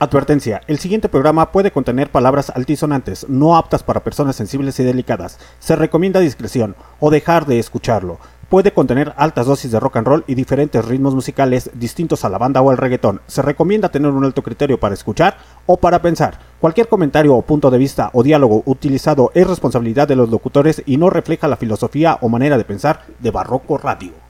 Advertencia, el siguiente programa puede contener palabras altisonantes, no aptas para personas sensibles y delicadas. Se recomienda discreción o dejar de escucharlo. Puede contener altas dosis de rock and roll y diferentes ritmos musicales distintos a la banda o al reggaetón. Se recomienda tener un alto criterio para escuchar o para pensar. Cualquier comentario o punto de vista o diálogo utilizado es responsabilidad de los locutores y no refleja la filosofía o manera de pensar de Barroco Radio.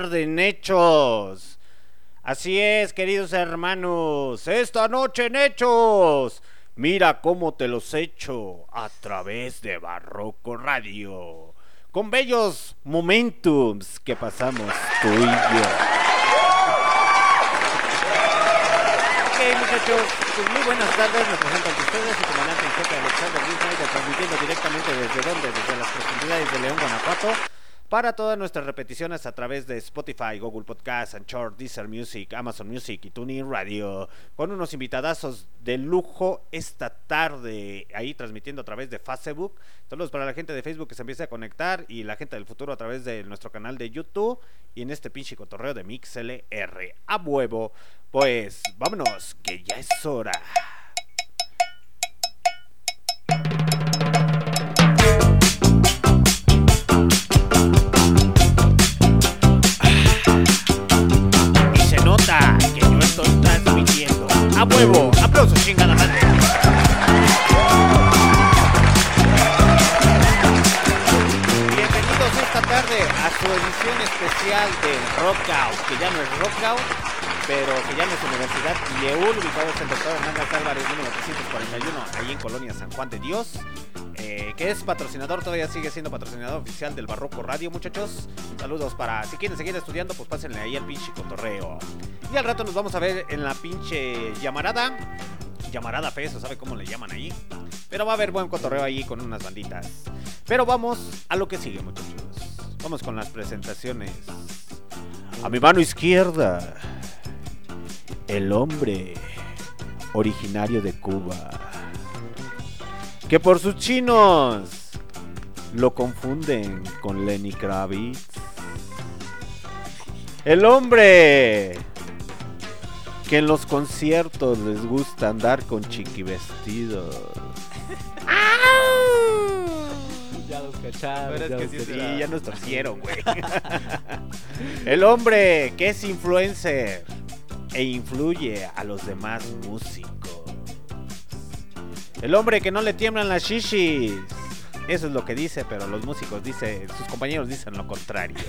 Tarde en Hechos. Así es, queridos hermanos. Esta noche en Hechos. Mira cómo te los echo a través de Barroco Radio. Con bellos momentums que pasamos tú y yo. Ok, muchachos, pues muy buenas tardes. Me presento ante ustedes, su comandante en jefe Alexander Luis transmitiendo directamente desde donde, desde las profundidades de León, Guanajuato, para todas nuestras repeticiones a través de Spotify, Google Podcast, Anchor, Deezer Music, Amazon Music y TuneIn Radio, con unos invitadazos de lujo esta tarde, ahí transmitiendo a través de Facebook. Saludos para la gente de Facebook que se empiece a conectar y la gente del futuro a través de nuestro canal de YouTube y en este pinche cotorreo de MixLR. A huevo, pues vámonos, que ya es hora. Huevo, aplausos chingada madre. Bienvenidos esta tarde a su edición especial del Rockout, que ya no es Rockout, pero ya no es Universidad Leul, ubicado en doctor Hernández Álvarez, número 341, ahí en Colonia San Juan de Dios, eh, que es patrocinador, todavía sigue siendo patrocinador oficial del Barroco Radio, muchachos. Saludos para, si quieren seguir estudiando, pues pásenle ahí al pinche cotorreo. Y al rato nos vamos a ver en la pinche llamarada. Llamarada peso, ¿sabe cómo le llaman ahí? Pero va a haber buen cotorreo ahí con unas banditas. Pero vamos a lo que sigue, muchachos. Vamos con las presentaciones. A mi mano izquierda, el hombre originario de Cuba, que por sus chinos lo confunden con Lenny Kravitz. El hombre que en los conciertos les gusta andar con chiqui vestidos. Ya los cacharon. Ya que los sí, ya nos torcieron, güey. El hombre que es influencer e influye a los demás músicos. El hombre que no le tiemblan las shishis. Eso es lo que dice, pero los músicos dice, sus compañeros dicen lo contrario.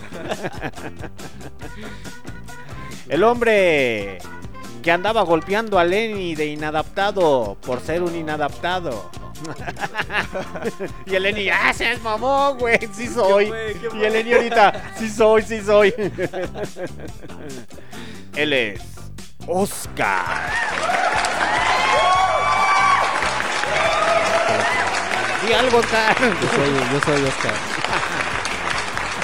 El hombre que andaba golpeando a Lenny de inadaptado por ser un inadaptado. y el Lenny, ah, se es mamón, güey, sí soy. y el Lenny ahorita, sí soy, sí soy. Él es Oscar. Di algo, Oscar. Yo soy, yo soy Oscar.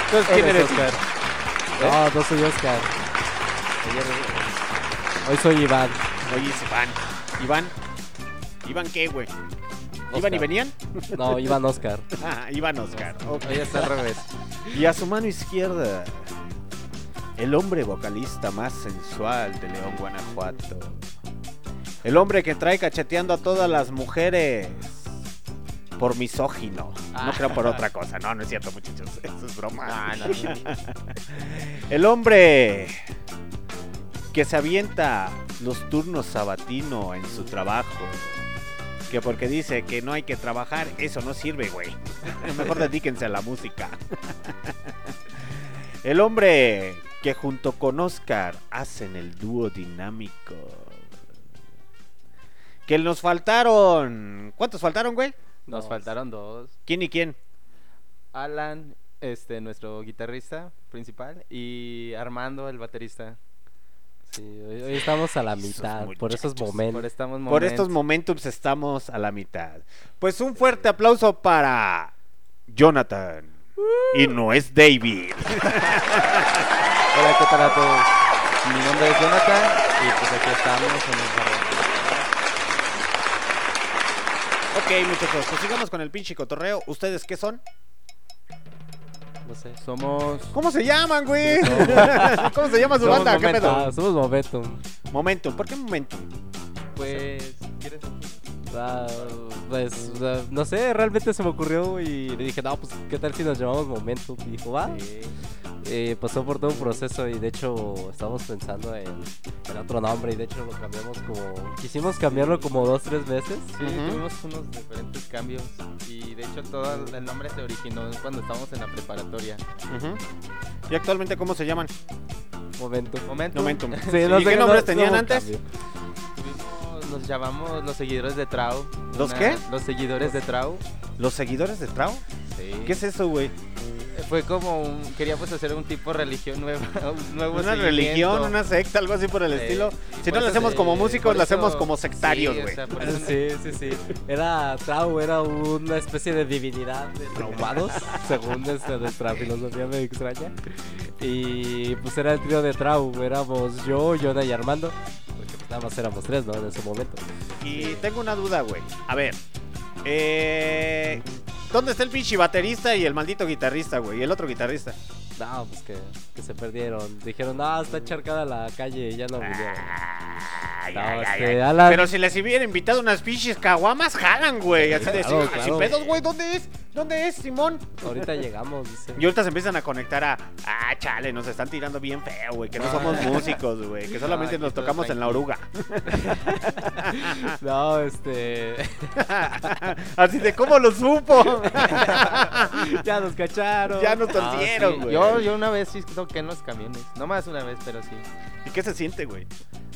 Entonces, ¿quién Eres? Oscar. No, no soy Oscar. Hoy soy Iván. Oye, es Iván. Iván. ¿Iván qué, güey? ¿Iban y venían? No, Iván Oscar. Ah, Iván Oscar. ok. Hoy está al revés. Y a su mano izquierda, el hombre vocalista más sensual de León, Guanajuato. El hombre que trae cacheteando a todas las mujeres por misógino. No creo por otra cosa. No, no es cierto, muchachos. Eso es broma. Ah, no, no, no. El hombre que se avienta los turnos sabatino en su trabajo. Que porque dice que no hay que trabajar, eso no sirve, güey. Mejor dedíquense a la música. El hombre que junto con Oscar hacen el dúo dinámico. Que nos faltaron. ¿Cuántos faltaron, güey? Nos Dos. faltaron dos. ¿Quién y quién? Alan, este, nuestro guitarrista principal, y Armando, el baterista. Sí, hoy, hoy estamos a la Esos mitad. Por esos muchachos. Por momentos. Por estos momentos estamos a la mitad. Pues un fuerte aplauso para Jonathan. Y no es David. Hola, ¿qué tal a todos? Mi nombre es Jonathan y pues aquí estamos en el salón. Ok, muchachos, pues sigamos con el pinche cotorreo. ¿Ustedes qué son? No sé. Somos... ¿Cómo se llaman, güey? ¿Cómo se llama su Somos banda? ¿Qué Momentum. pedo? Ah, somos Momentum. Momentum. ¿Por qué Momentum? Pues... ¿Quieres Ah, pues, ah, no sé, realmente se me ocurrió y le dije, no, pues, ¿qué tal si nos llamamos Momentum? Y dijo, va. Sí. Eh, pasó por todo un proceso y de hecho estamos pensando en, en otro nombre y de hecho lo cambiamos como... Quisimos cambiarlo como dos, tres veces. Sí, tuvimos unos diferentes cambios y de hecho todo el- nombre se originó cuando estábamos en la preparatoria. ¿Y actualmente cómo se llaman? Momentum. Momentum. Momentum. Sí, ¿Y no sé, qué no- nombres no tenían antes? cambio. Nos llamamos los seguidores de Trau. ¿Los qué? Los seguidores de Trau. ¿Los seguidores de Trau? Sí. ¿Qué es eso, güey? Fue como un, queríamos hacer un tipo de religión nueva, un nuevo Una religión, una secta, algo así por el Sí, estilo. Si por no lo hacemos como músicos, lo hacemos como sectarios, sí, o güey. sea, por eso- Sí, sí, sí. Era Trau, era una especie de divinidad de traumados, según nuestra, nuestra filosofía medio extraña. Y pues era el trío de Trau, éramos yo, Jonah y Armando. Porque pues nada más éramos tres, ¿no? En ese momento. Y tengo una duda, güey. A ver. Eh, ¿Dónde está el pinche baterista y el maldito guitarrista, güey? Y el otro guitarrista. No, pues que, que se perdieron. Dijeron, no, está encharcada la calle y ya no vinieron. Ay, No, ay, este, ay. Alan- Pero si les hubiera invitado unas pinches caguamas, jalan, güey. Así de Claro, "Sí, claro. sin pedos, güey. ¿Dónde es? ¿Dónde es, Simón? Ahorita llegamos, dice. Y ahorita se empiezan a conectar a. Ah, chale, nos están tirando bien feo, güey. Que no somos músicos, güey. Que solamente nos tocamos en la oruga. No, este. Así de cómo lo supo. ya nos cacharon. ya nos Ah, torcieron, sí. güey. Yo, yo una vez sí toqué en los camiones. No más una vez, pero sí. ¿Y qué se siente, güey?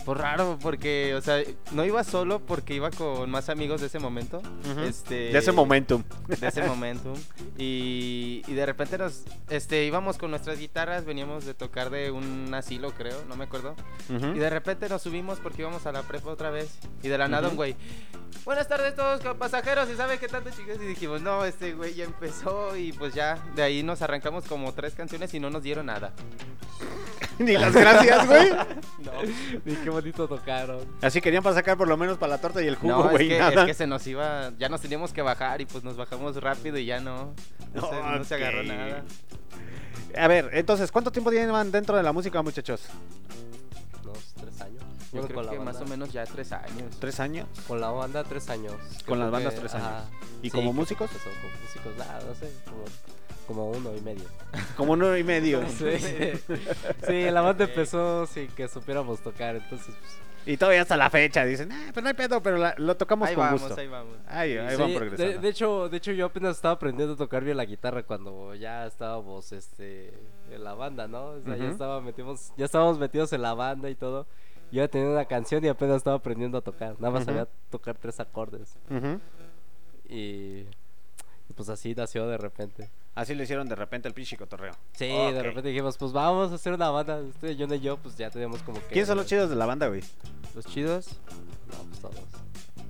Pues raro, porque, o sea, no iba solo porque iba con más amigos de ese momento. Este, De ese momentum. De ese momentum. Y, y de repente nos, este, íbamos con nuestras guitarras, veníamos de tocar de un asilo, creo, no me acuerdo. Y de repente nos subimos porque íbamos a la prepa otra vez. Y de la nada un güey. Buenas tardes todos pasajeros. ¿Y sabe qué tanto chicas? Y dijimos, no, este güey ya empezó. Y pues ya, de ahí nos arrancamos como tres canciones y no nos dieron nada. Ni las gracias, güey. Y qué bonito tocaron. Así querían para sacar por lo menos para la torta y el jugo, No, es güey. que, nada. es que se nos iba, ya nos teníamos que bajar y pues nos bajamos rápido y ya no, no, se, no se agarró nada. A ver, entonces, ¿cuánto tiempo llevan dentro de la música, muchachos? Unos tres años. Yo creo que más o menos ya tres años. ¿Tres años? Con la banda, tres años. Con las bandas, que- tres años. ajá. ¿Y Sí, como músicos? que son como músicos, nada, no sé, como, como uno y medio. Como uno y medio. Sí, sí, la banda empezó sin que supiéramos tocar, entonces pues, Y todavía hasta la fecha dicen, ah, pero no hay pedo, pero la- lo tocamos Ahí con vamos, gusto. ahí vamos. Ahí, ahí Sí, van de, progresando. de hecho, de hecho yo apenas estaba aprendiendo a tocar bien la guitarra cuando ya estábamos este en la banda, ¿no? O sea, ya estaba metimos, ya estábamos metidos en la banda y todo. Yo ya tenía una canción y apenas estaba aprendiendo a tocar. Nada más sabía tocar tres acordes. Y, y pues así nació de repente. Así le hicieron de repente el pinche cotorreo. Sí, de repente dijimos, pues vamos a hacer una banda. Este, John y yo, pues ya teníamos como que. ¿Quiénes son los chidos de la banda, güey? Los chidos, No, pues todos.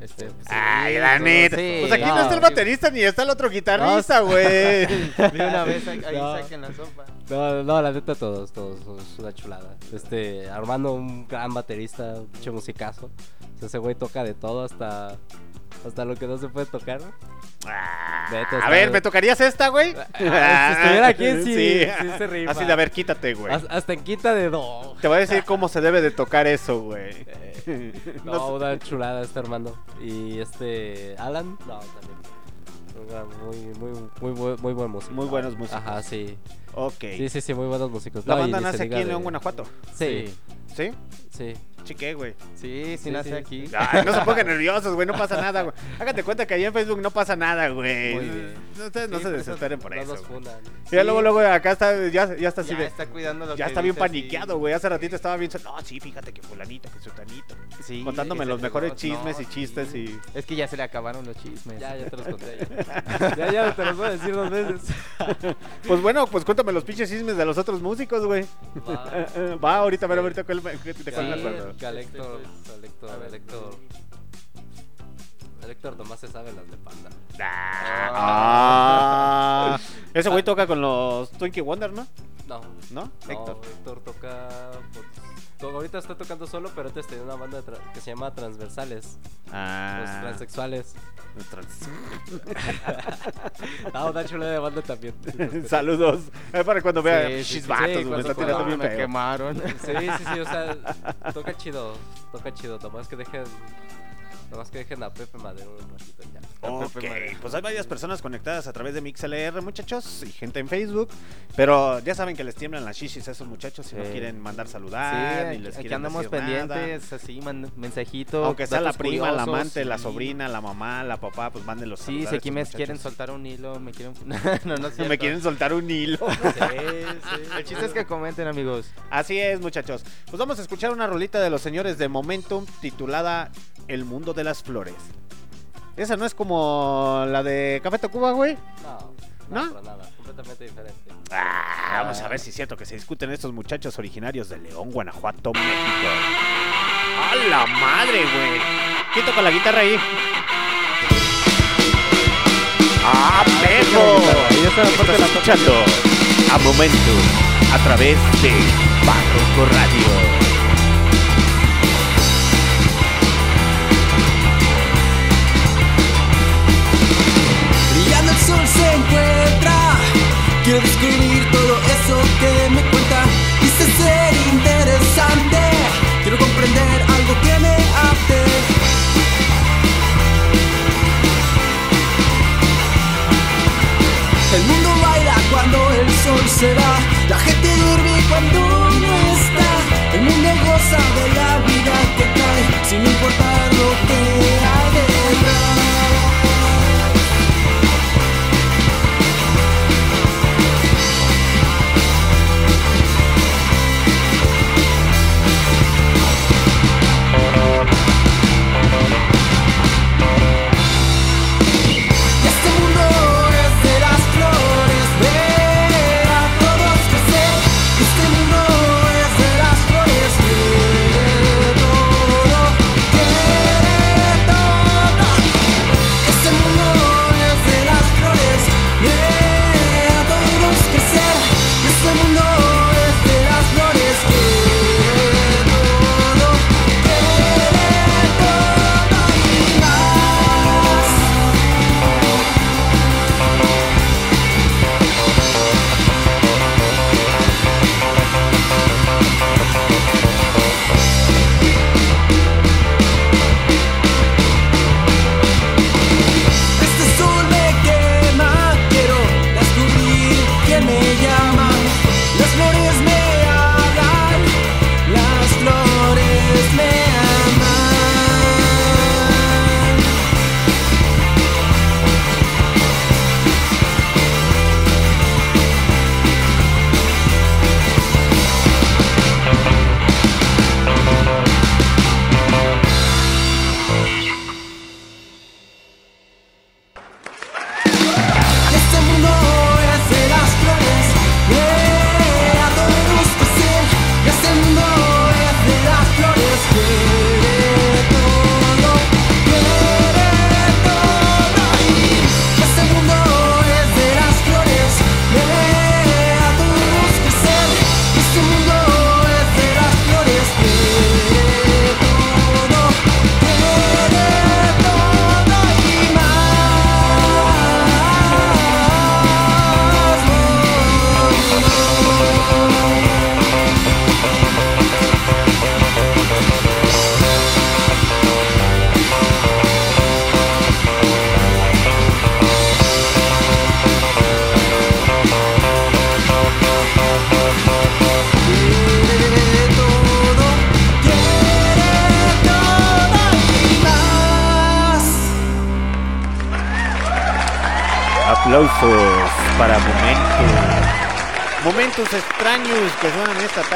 Este, pues, sí, Ay, la todos, neta. sí. Pues aquí no, no, está el sí. baterista ni está el otro guitarrista, güey. De una vez ahí, No. saquen la sopa. No, no, la neta todos, todos, es una chulada. Este, Armando, un gran baterista, pinche musicazo. O sea, ese güey toca de todo hasta, hasta lo que no se puede tocar. Ah, a ver. ¿me tocarías esta, güey? Ah, si estuviera aquí, sí, sí se rifa. Así de, a ver, quítate, güey. Has- Hasta en quinta de do. Te voy a decir cómo se debe de tocar eso, güey. No, No una chulada este Armando. Y este, Alan, no, también. Muy, muy, muy, muy buen músico. Muy buenos músicos. Ajá, sí. Ok. Sí, sí, sí, muy buenos músicos. La No, banda nace aquí en León, Guanajuato. Sí, ¿Sí? sí. Chique, güey. Sí, sí, Sí, nace sí. aquí. Ay, no se pongan nerviosos, güey, no pasa nada, güey. Hágate cuenta que ahí en Facebook no pasa nada, güey. Muy bien. Ustedes no Sí, se pues, desesperen por no eso. ya luego, luego acá está, ya, ya está así Ya de- está cuidando lo Ya que está bien dice, sí. paniqueado, güey. Hace ratito estaba bien. No, sí, fíjate que fulanito, que sutanito. Sí, Contándome los mejores no, chismes y sí. chistes y. Es que ya se le acabaron los chismes. Ya, ya te los conté. Ya, ya, ya te los voy a decir dos veces. Pues bueno, pues cuéntame los pinches chismes de los otros músicos, güey. Va. Va, ahorita, a ver, ahorita cuál me, acuerdo. Galector, Galector, Galector. Galector nomás se sabe las de Panda. Ah, ese güey toca con los Twinkie Wonder, ¿no? No, ¿No? no, Héctor. Héctor toca. Ahorita está tocando solo, pero antes tenía una banda que se llama Transversales. Los Ah. transexuales. trans- Ah, una chula de banda también. Saludos. Eh, para cuando vea Sí, vatos, me está tirando bien me quemaron. Sí, sí, sí, o sea, toca chido, toca chido, nomás que dejen, nomás que dejen a Pepe Madero un ratito y ya. Ok, Pepe Madero. pues hay varias personas conectadas a través de MixLR, muchachos, y gente en Facebook. Pero ya saben que les tiemblan las shishis a esos muchachos si no Sí. quieren mandar Sí, saludar, ni aquí, les aquí quieren andamos decir nada. pendientes, así, man- mensajito. Aunque sea la prima, la amante, la sí. sobrina, la mamá, la papá, pues mándenlos Sí, si aquí me muchachos. quieren soltar un hilo, me quieren... no, no es Me quieren soltar un hilo. Sí, sí. El chiste es que comenten, amigos. Así es, muchachos. Pues vamos a escuchar una rolita de los señores de Momentum titulada El mundo de las flores. Esa no es como la de Café Tacuba, güey. No, ¿No? no, para nada, completamente diferente. Ah, vamos a ver si es cierto que se discuten estos muchachos originarios de León, Guanajuato, México. ¡A la madre, güey! ¿Quién toca la guitarra ahí? ¡Ah, perro! Estás escuchando a Momentum a través de Barroco Radio. Descubrir todo eso que me cuenta. Dice ser interesante. Quiero comprender algo que me ate. El mundo baila cuando el sol se va. La gente duerme cuando no está. El mundo goza de la vida que cae. Sin importar lo que hay.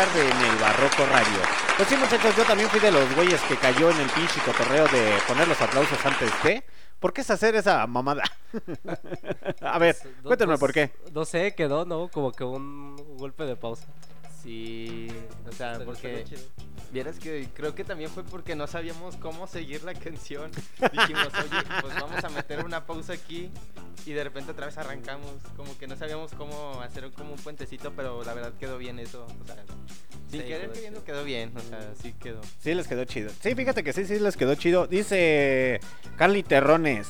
Tarde en el Barroco Radio. Pues sí, muchachos, yo también fui de los güeyes que cayó en el pinche cotorreo de poner los aplausos antes de. ¿Por qué es hacer esa mamada? A ver, No- cuéntenme no por qué. No sé, quedó, ¿no? Como que un golpe de pausa. Sí, o sea, porque. Vieras que creo que también fue porque no sabíamos cómo seguir la canción. Dijimos, oye, pues vamos a meter una pausa aquí y de repente otra vez arrancamos. Como que no sabíamos cómo hacer como un puentecito, pero la verdad quedó bien eso. O sea, sin Sí, querer quedó queriendo quedó bien, o sea, sí quedó. Sí, les quedó chido. Sí, fíjate que sí, sí, les quedó chido. Dice Carly Terrones.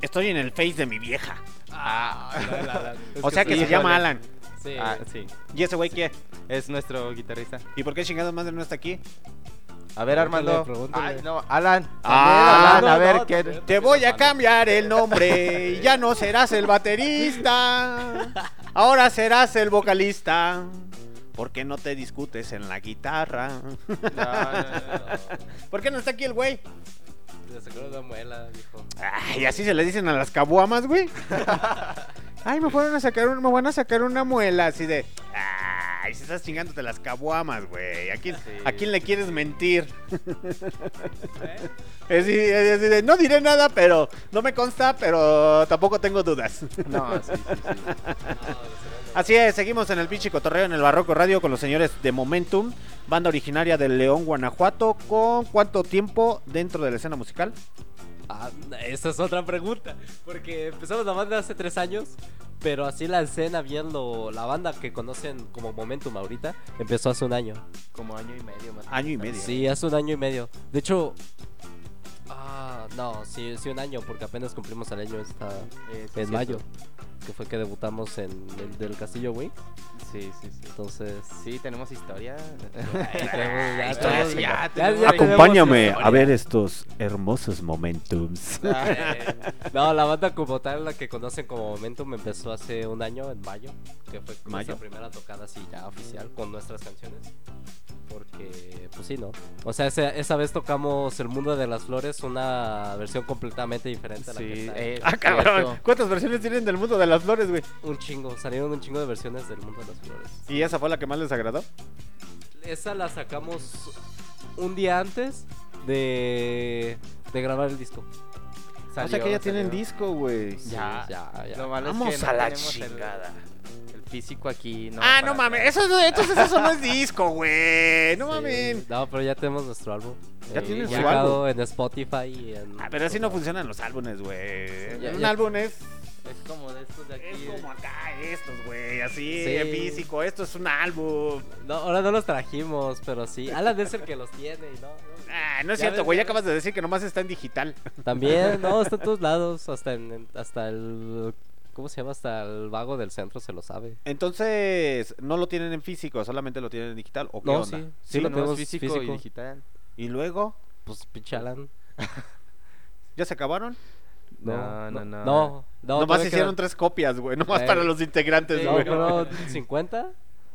Estoy en el face de mi vieja. Ah, la, la, la. O sea que se llama. Alan. Sí. Ah, sí, ¿Y ese güey qué? es nuestro guitarrista. ¿Y por qué chingados madre no está aquí? A ver, Armando. pregúntale. Ay, no, Alan. Ah, Alan, no, a ver, no, ¿qué? Te voy a cambiar el nombre. y Ya no serás el baterista. Ahora serás el vocalista. ¿Por qué no te discutes en la guitarra? No, no, no. ¿Por qué no está aquí el güey? Muela, dijo. Ay, así se le dicen a las cabuamas, güey. Ay, me fueron a sacar un, me van a sacar una muela así de. Ay, si estás chingándote las cabuamas, güey. ¿A quién, Sí. ¿A quién le quieres mentir? Es así- es de, no diré nada, pero no me consta, pero tampoco tengo dudas. No, sí, sí, sí. Así es, seguimos en el pinche cotorreo en el Barroco Radio con los señores de Momentum, banda originaria del León, Guanajuato, con cuánto tiempo dentro de la escena musical. Ah, esa es otra pregunta. Porque empezamos la banda hace tres años. Pero así la escena, bien lo, la banda que conocen como Momentum ahorita, empezó hace un año. Como año y medio más. o Año y medio. Sí, hace un año y medio. De hecho, ah, no, sí, sí un año, porque apenas cumplimos el año esta, Eh, en mayo, que fue que debutamos en el del Castillo, güey. Sí, sí, sí. Entonces, Sí, tenemos historia. Acompáñame a ver estos hermosos Momentums. Eh, No, la banda como tal, la que conocen como Momentum, empezó hace un año, en mayo, que fue ¿Mayo? nuestra primera tocada así ya oficial con nuestras canciones. Porque, pues sí, ¿no? O sea, esa, esa vez tocamos El Mundo de las Flores, una versión completamente diferente a la que Sí, está. eh, Ah, cabrón. cierto. ¿Cuántas versiones tienen del mundo de las flores, güey? Un chingo, salieron un chingo de versiones del Mundo de las Flores. ¿Y esa fue la que más les agradó? Esa la sacamos un día antes de, de grabar el disco. o sea Salió, que ya tienen salió. disco, güey. Ya, ya, ya. Lo malo Vamos es que a no la tenemos el- chingada. Físico aquí, ¿no? ah, no mames. Eso, es- entonces eso no es disco, güey. No Sí. mames. No, pero ya tenemos nuestro álbum. Ya Eh, tienen ya su sacado en Spotify y en... Ah, pero así no funcionan los álbumes, güey. Ya, Un ya. álbum es, Es como de estos de aquí. es como acá estos, güey. Así, Sí. en físico. Esto es un álbum. No, ahora no los trajimos, pero sí. Alan es el que los tiene, y ¿no? Ah, no es Ya cierto, güey. Ya acabas de decir que nomás está en digital. También, no, está en todos lados, hasta en- hasta el... ¿Cómo se llama? Hasta el vago del centro se lo sabe. Entonces, no lo tienen en físico, solamente lo tienen en digital. ¿O qué No, onda? sí, ¿Sí lo lo- tenemos físico, y digital. Y luego, Pues pinche Alan. ¿ya se acabaron? No, no, no. No, no. nomás hicieron quedan- tres copias, güey. Nomás Eh, para los integrantes, sí, güey. No, pero 50.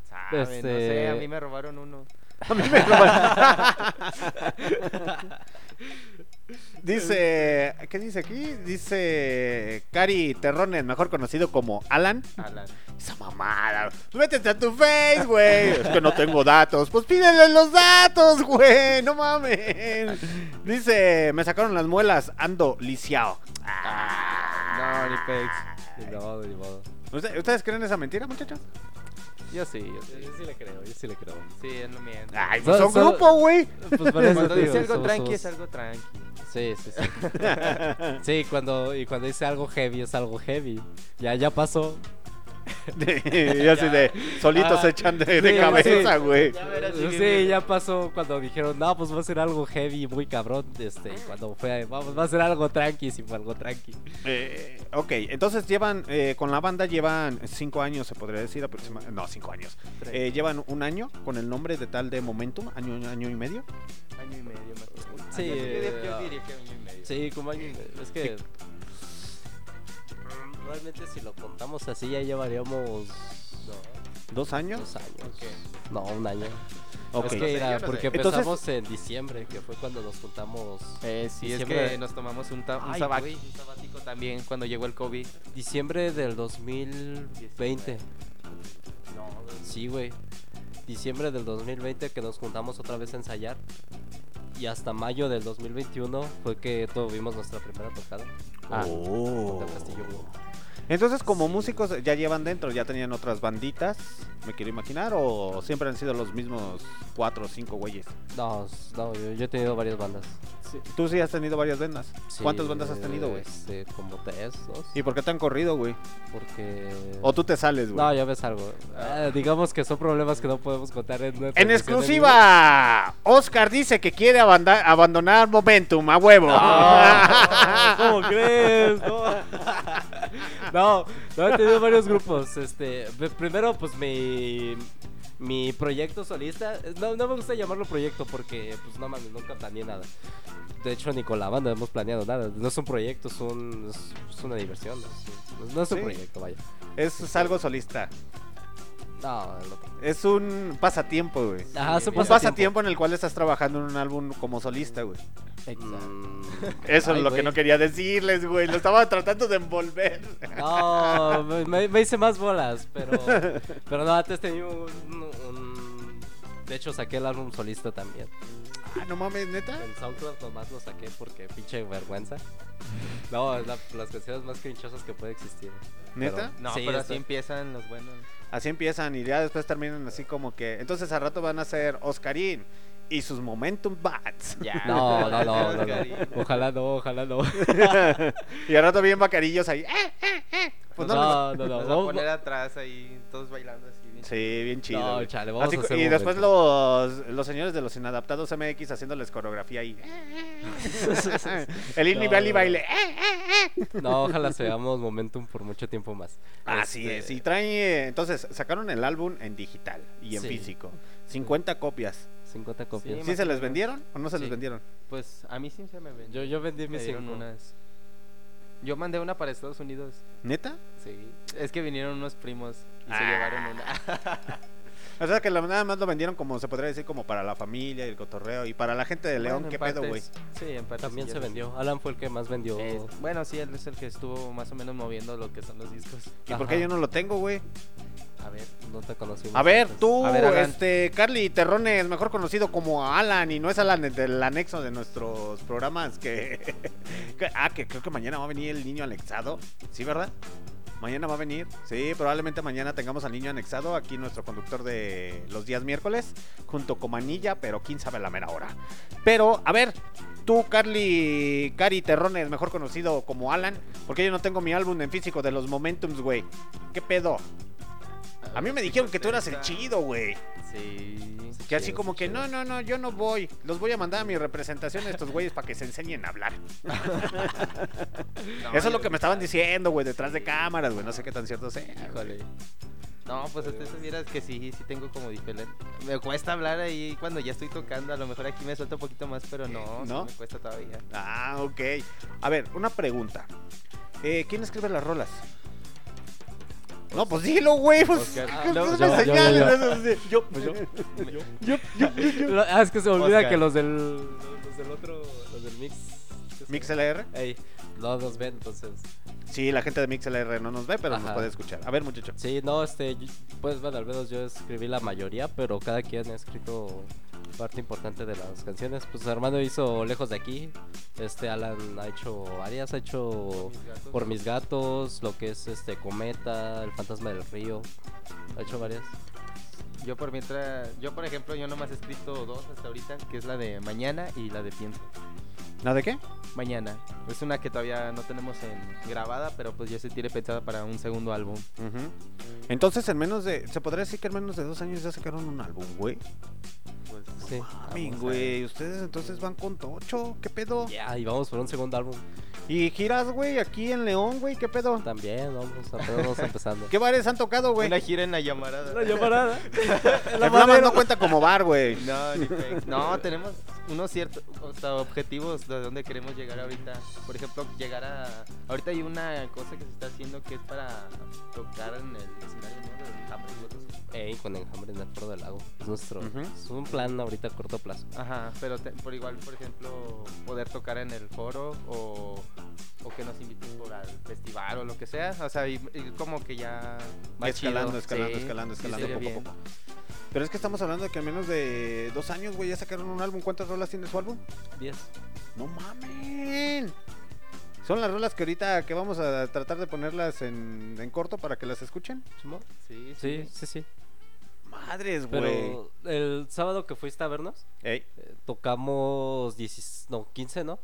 Sabe, No sé, Este- a mí me robaron uno. A mí me roban. Dice, ¿qué dice aquí? Dice Cari Terrones, mejor conocido como Alan. Alan. Esa mamada. Pues Métete a tu face, güey. Es que no tengo datos. Pues pídele los datos, güey. No mames. Dice, me sacaron las muelas, ando lisiado. No, ni pex. Ni modo, ni modo. ¿Usted- ¿Ustedes creen esa mentira, muchachos? Yo sí, yo sí. yo sí le creo, yo sí le creo. Sí, es lo mío. Ay, pues So- son so- grupo, güey. Pues por eso Cuando dice algo somos- tranqui, es somos- algo tranqui. Sí, sí, sí. Sí, cuando, y cuando dice algo heavy, es algo heavy. Ya, ya pasó. y así de, solitos Ah, se echan de, de sí, cabeza, sí. güey. Ya Sí, ya pasó cuando dijeron, no, pues va a ser algo heavy, muy cabrón. Este, cuando fue, vamos, va a ser algo tranqui, si fue algo tranqui. Eh, ok, entonces llevan, eh, con la banda llevan cinco años, se podría decir aproximadamente. No, cinco años. Eh, llevan un año con el nombre de tal de Momentum, año, año y medio. Año y medio menos. Sí, Yo eh, yo diría que año y medio. Sí, como año y medio. Es que. Realmente, si lo contamos así, ya llevaríamos. No, ¿Dos años? dos años. No, un año. Ok. Es que era porque sé. Entonces- empezamos en diciembre, que fue cuando nos juntamos. Eh, sí, es que nos tomamos un, ta- un Ay, sabac- güey. un sabático también cuando llegó el COVID. Diciembre del 2020. No, Sí, güey. Diciembre del 2020 que nos juntamos otra vez a ensayar. Y hasta mayo del 2021 fue que tuvimos nuestra primera tocada. Ah. Oh. Entonces, como músicos, ya llevan dentro, ya tenían otras banditas, me quiero imaginar, o siempre han sido los mismos cuatro o cinco güeyes. No, no yo, yo he tenido varias bandas. Tú sí has tenido varias bandas. Sí, ¿Cuántas bandas has tenido, güey? Este, como tres, dos. ¿Y por qué te han corrido, güey? Porque. O tú te sales, güey. No, ya ves algo. Ah, digamos que son problemas que no podemos contar en nuestra En exclusiva, Oscar dice que quiere abandonar Momentum a huevo. vivo. ¿Cómo crees? No. no, no, he tenido varios grupos. Este, primero, pues mi mi proyecto solista. No, no me gusta llamarlo proyecto porque, pues no mames, nunca planeé nada. De hecho, ni con la banda hemos planeado nada. No es un proyecto, es, un, es, es una diversión. No es, no es un Sí. proyecto, vaya. Es, es algo solista. No, el otro. Es un pasatiempo, güey. Ajá, es un Un pasatiempo. pasatiempo en el cual estás trabajando en un álbum como solista, güey. Mm, Eso ay, es lo que güey. no quería decirles, güey. Lo estaba tratando de envolver. No, me, me- me hice más bolas, pero, pero no, antes tenía un, un- De hecho, saqué el álbum solista también. Ah, no mames, neta. En SoundCloud nomás lo saqué porque pinche vergüenza. No, es la- las canciones más crinchosas que puede existir. ¿Neta? Pero- no sí, pero así empiezan los buenos. Así empiezan y ya después terminan así como que. Entonces al rato van a ser Oscarín y sus Momentum Bats. Ya. No, no, no, no. Ojalá no, ojalá no. y al rato bien bacarillos ahí. ¡eh, eh, eh! Pues no, no, no, no. Los va a vamos- poner atrás ahí, todos bailando así. Sí, bien chido. No, güey. chale, vamos Así a co- hacer y después los, los señores de los inadaptados MX haciéndoles coreografía ahí. El Illy No, Valley baile. no. Ojalá seamos Momentum por mucho tiempo más. Así Este, es. Y traen. eh, Entonces, sacaron el álbum en digital y en Sí. físico. 50 copias. 50 copias. Sí, ¿Sí se o les vendieron o no se les vendieron? Pues a mí sí se me vendió. Yo, yo vendí mis unas. Yo mandé una para Estados Unidos. ¿Neta? Sí. Es que vinieron unos primos y se Ah. llevaron una. O sea que la- nada más lo vendieron como se podría decir como para la familia y el cotorreo y para la gente de León, Bueno, en ¿qué pedo, güey? partes- Sí, en parte También sí, se vendió. Alan fue el que más vendió. Eh, bueno, sí, él es el que estuvo más o menos moviendo lo que son los discos. ¿Y por qué Ajá. yo no lo tengo, güey? A ver. No te conocimos. A ver, antes. tú, A ver, este, Carly Terrones, mejor conocido como Alan, y no es Alan el del anexo de nuestros programas que... que- ah, que creo que mañana va a venir el niño anexado, ¿sí, verdad? Mañana va a venir, sí, probablemente mañana tengamos al niño anexado, aquí nuestro conductor de los días miércoles, junto con Manilla, pero quién sabe la mera hora. Pero, a ver, tú, Carly, Cari Terrones, mejor conocido como Alan, porque yo no tengo mi álbum en físico de los Momentums, güey. ¿Qué pedo? A mí me dijeron que tú eras el chido, güey. Sí. Que así como que no, no, no, yo no voy. Los voy a mandar a mi representación a estos güeyes para que se enseñen a hablar. No, Eso es lo que me estaban diciendo, güey, detrás de cámaras, güey. No sé qué tan cierto sea. Híjole. No, pues ustedes vieras que sí, sí tengo como diferente. Me cuesta hablar ahí cuando ya estoy tocando. A lo mejor aquí me suelto un poquito más, pero no, sí ¿No? me cuesta todavía. Ah, ok. A ver, una pregunta. Eh, ¿Quién escribe las rolas? No, pues dilo, güey. Pues, Oscar. ¿qué- Ah, qué no, me yo, yo, Ah, es que se olvida Oscar. que los del, los del otro, los del mix. ¿qué se ¿MixLR? llama? Ey, no nos ven, entonces. Sí, la gente de MixLR no nos ve, pero nos puede escuchar. A ver, muchacho. Sí, no, este, pues bueno, al menos yo escribí la mayoría, pero cada quien ha escrito parte importante de las canciones. Pues Armando hizo Lejos de aquí, este Alan ha hecho varias, ha hecho Mis gatos. Por mis gatos, lo que es este Cometa, El fantasma del río, ha hecho varias. Yo por mientras, yo por ejemplo, yo nomás he escrito dos hasta ahorita, que es la de mañana y la de pienso. ¿Nada de qué? Mañana. Es una que todavía no tenemos en grabada, pero pues ya se tiene pensada para un segundo álbum. Ujú. Entonces, en menos de. ¿Se podría decir que en menos de dos años ya sacaron un álbum, güey? Pues Sí. Güey. Ustedes entonces van con Tocho. ¿Qué pedo? Ya, y vamos por un segundo álbum. ¿Y giras, güey, aquí en León, güey? ¿Qué pedo? También, vamos, apenas vamos empezando. ¿Qué bares han tocado, güey? una gira en la llamarada. La llamarada. Flamas no cuenta como bar, güey. No, ni fake. no, tenemos unos ciertos o sea, objetivos de dónde queremos llegar ahorita. Por ejemplo, llegar a... Ahorita hay una cosa que se está haciendo que es para tocar en el escenario ¿no? del Hambre y cosas así. Ey, con enjambre en el foro del lago. Es nuestro. Es un plan ahorita a corto plazo. Ajá, pero te- por igual, por ejemplo, poder tocar en el foro o o que nos inviten por al festival o lo que sea. O sea, y, y como que ya va escalando, chido. escalando, Sí, escalando, sí, escalando estaría poco a poco. Pero es que estamos hablando de que en menos de dos años, güey, ya sacaron un álbum. ¿Cuántas rolas tiene su álbum? 10. No mamen. Son las rolas que ahorita que vamos a tratar de ponerlas en, en corto para que las escuchen. ¿Simón? Sí, Sí, sí, sí. Madres, güey. Pero el sábado que fuiste a vernos, Ey, eh, tocamos 10, no, 15, ¿no?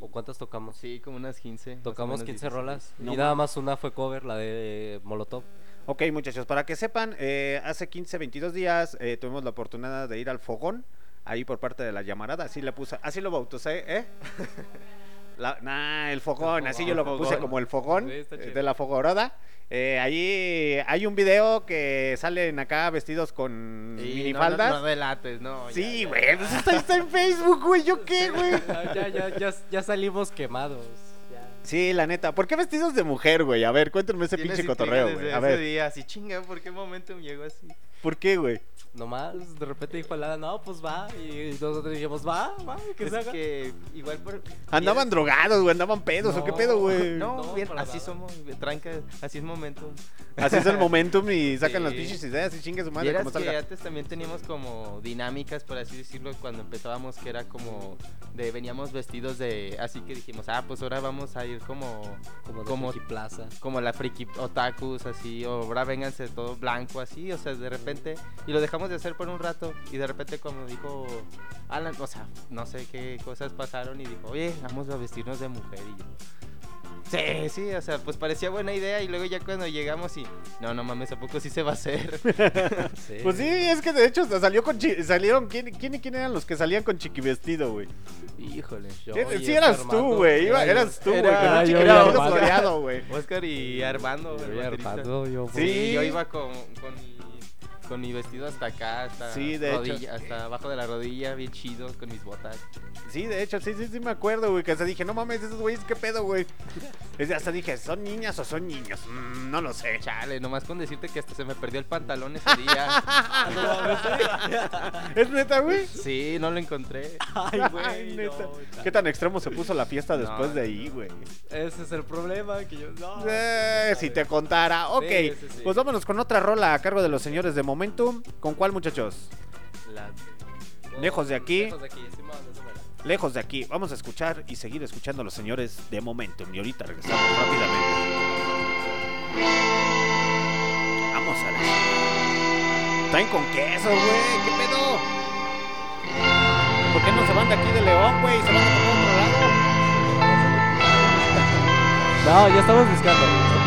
¿O cuántas tocamos? Sí, como unas 15. más o Tocamos menos 15 16. rolas. No y nada más una fue cover, la de Molotov. Ok, muchachos, para que sepan, eh, hace 15, 22 días eh, tuvimos la oportunidad de ir al fogón, ahí por parte de la llamarada, así le puse, así lo bauticé, ¿eh? La- nah, el fogón, El así yo lo fogón. puse como el fogón Sí, eh, de la fogorada. Eh, ahí hay un video que salen acá vestidos con Y no, minifaldas. No, no delates, no. ya, sí, güey, pues está, está en Facebook, güey, ¿yo qué, güey? ya, ya, ya, ya salimos quemados. Sí, la neta, ¿por qué vestidos de mujer, güey? A ver, cuéntenme ese pinche cotorreo, güey. A ese ver, día, así chinga, ¿por qué momento me llegó así? ¿por qué, güey? Nomás, de repente dijo Lala, no, pues va. Y nosotros dijimos, va, va, que se haga. que igual por... Andaban drogados, güey, andaban pedos, ¿o qué pedo, güey? No, No, bien, para así nada. somos, tranca, así es momento. Así es el momentum y sacan las Sí. pinches ideas y chingue su madre Vieras como que salga. antes también teníamos como dinámicas, por así decirlo, cuando empezábamos, que era como de veníamos vestidos de, así que dijimos, ah, pues ahora vamos a ir como, Como de como, Friki Plaza. como la friki otakus, así, o ahora vénganse todo blanco, así, o sea, de repente, y lo dejamos de hacer por un rato, y de repente como dijo Alan, o sea, no sé qué cosas pasaron, y dijo, oye, vamos a vestirnos de mujer, y yo, Sí, sí, o sea, pues parecía buena idea y luego ya cuando llegamos y no, no mames, ¿a poco sí se va a hacer? Sí. Pues sí, es que de hecho salió con chi- salieron ¿quién, quién, quién eran los que salían con chiqui vestido, güey? Híjole. Yo Eh, Sí eras tú, güey, era eras tú, güey, Era con un yo chiqui y vestido floreado, güey. Oscar y Armando, Yo el y baterista. Armando, yo, Sí. Yo iba con, con, con mi vestido hasta acá, hasta, Sí, de hecho. rodilla, hasta abajo de la rodilla, bien chido, con mis botas. Sí, de hecho, sí, sí, sí me acuerdo, güey, que hasta dije, no mames, esos güeyes, ¿qué pedo, güey? Hasta dije, ¿son niñas o son niños? Mm, no lo sé. Chale, nomás con decirte que hasta se me perdió el pantalón ese día. ¿Es neta, güey? sí, no lo encontré. Ay, Ay, güey, neta. no, ¿Qué tan extremo se puso la fiesta No, después de no, ahí, güey? Ese es el problema, que yo... No. Eh, si te contara. Ok, Sí, sí, sí. pues vámonos con otra rola a cargo de los señores de Momentum. ¿Con cuál, muchachos? La- Lejos de aquí. Lejos de aquí. Lejos de aquí. Vamos a escuchar y seguir escuchando a los señores de Momentum. Y ahorita regresamos rápidamente. Vamos a la... Traen con queso, güey. ¿Qué pedo? ¿Por qué no se van de aquí de León, güey? Se van a por otro lado. No, ya estamos buscando.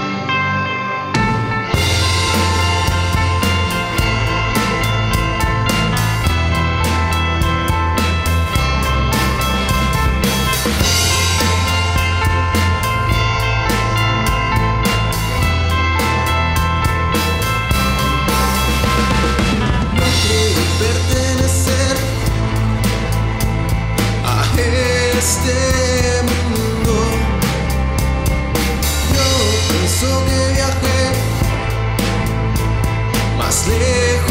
Este mundo. Yo pienso que viajé más lejos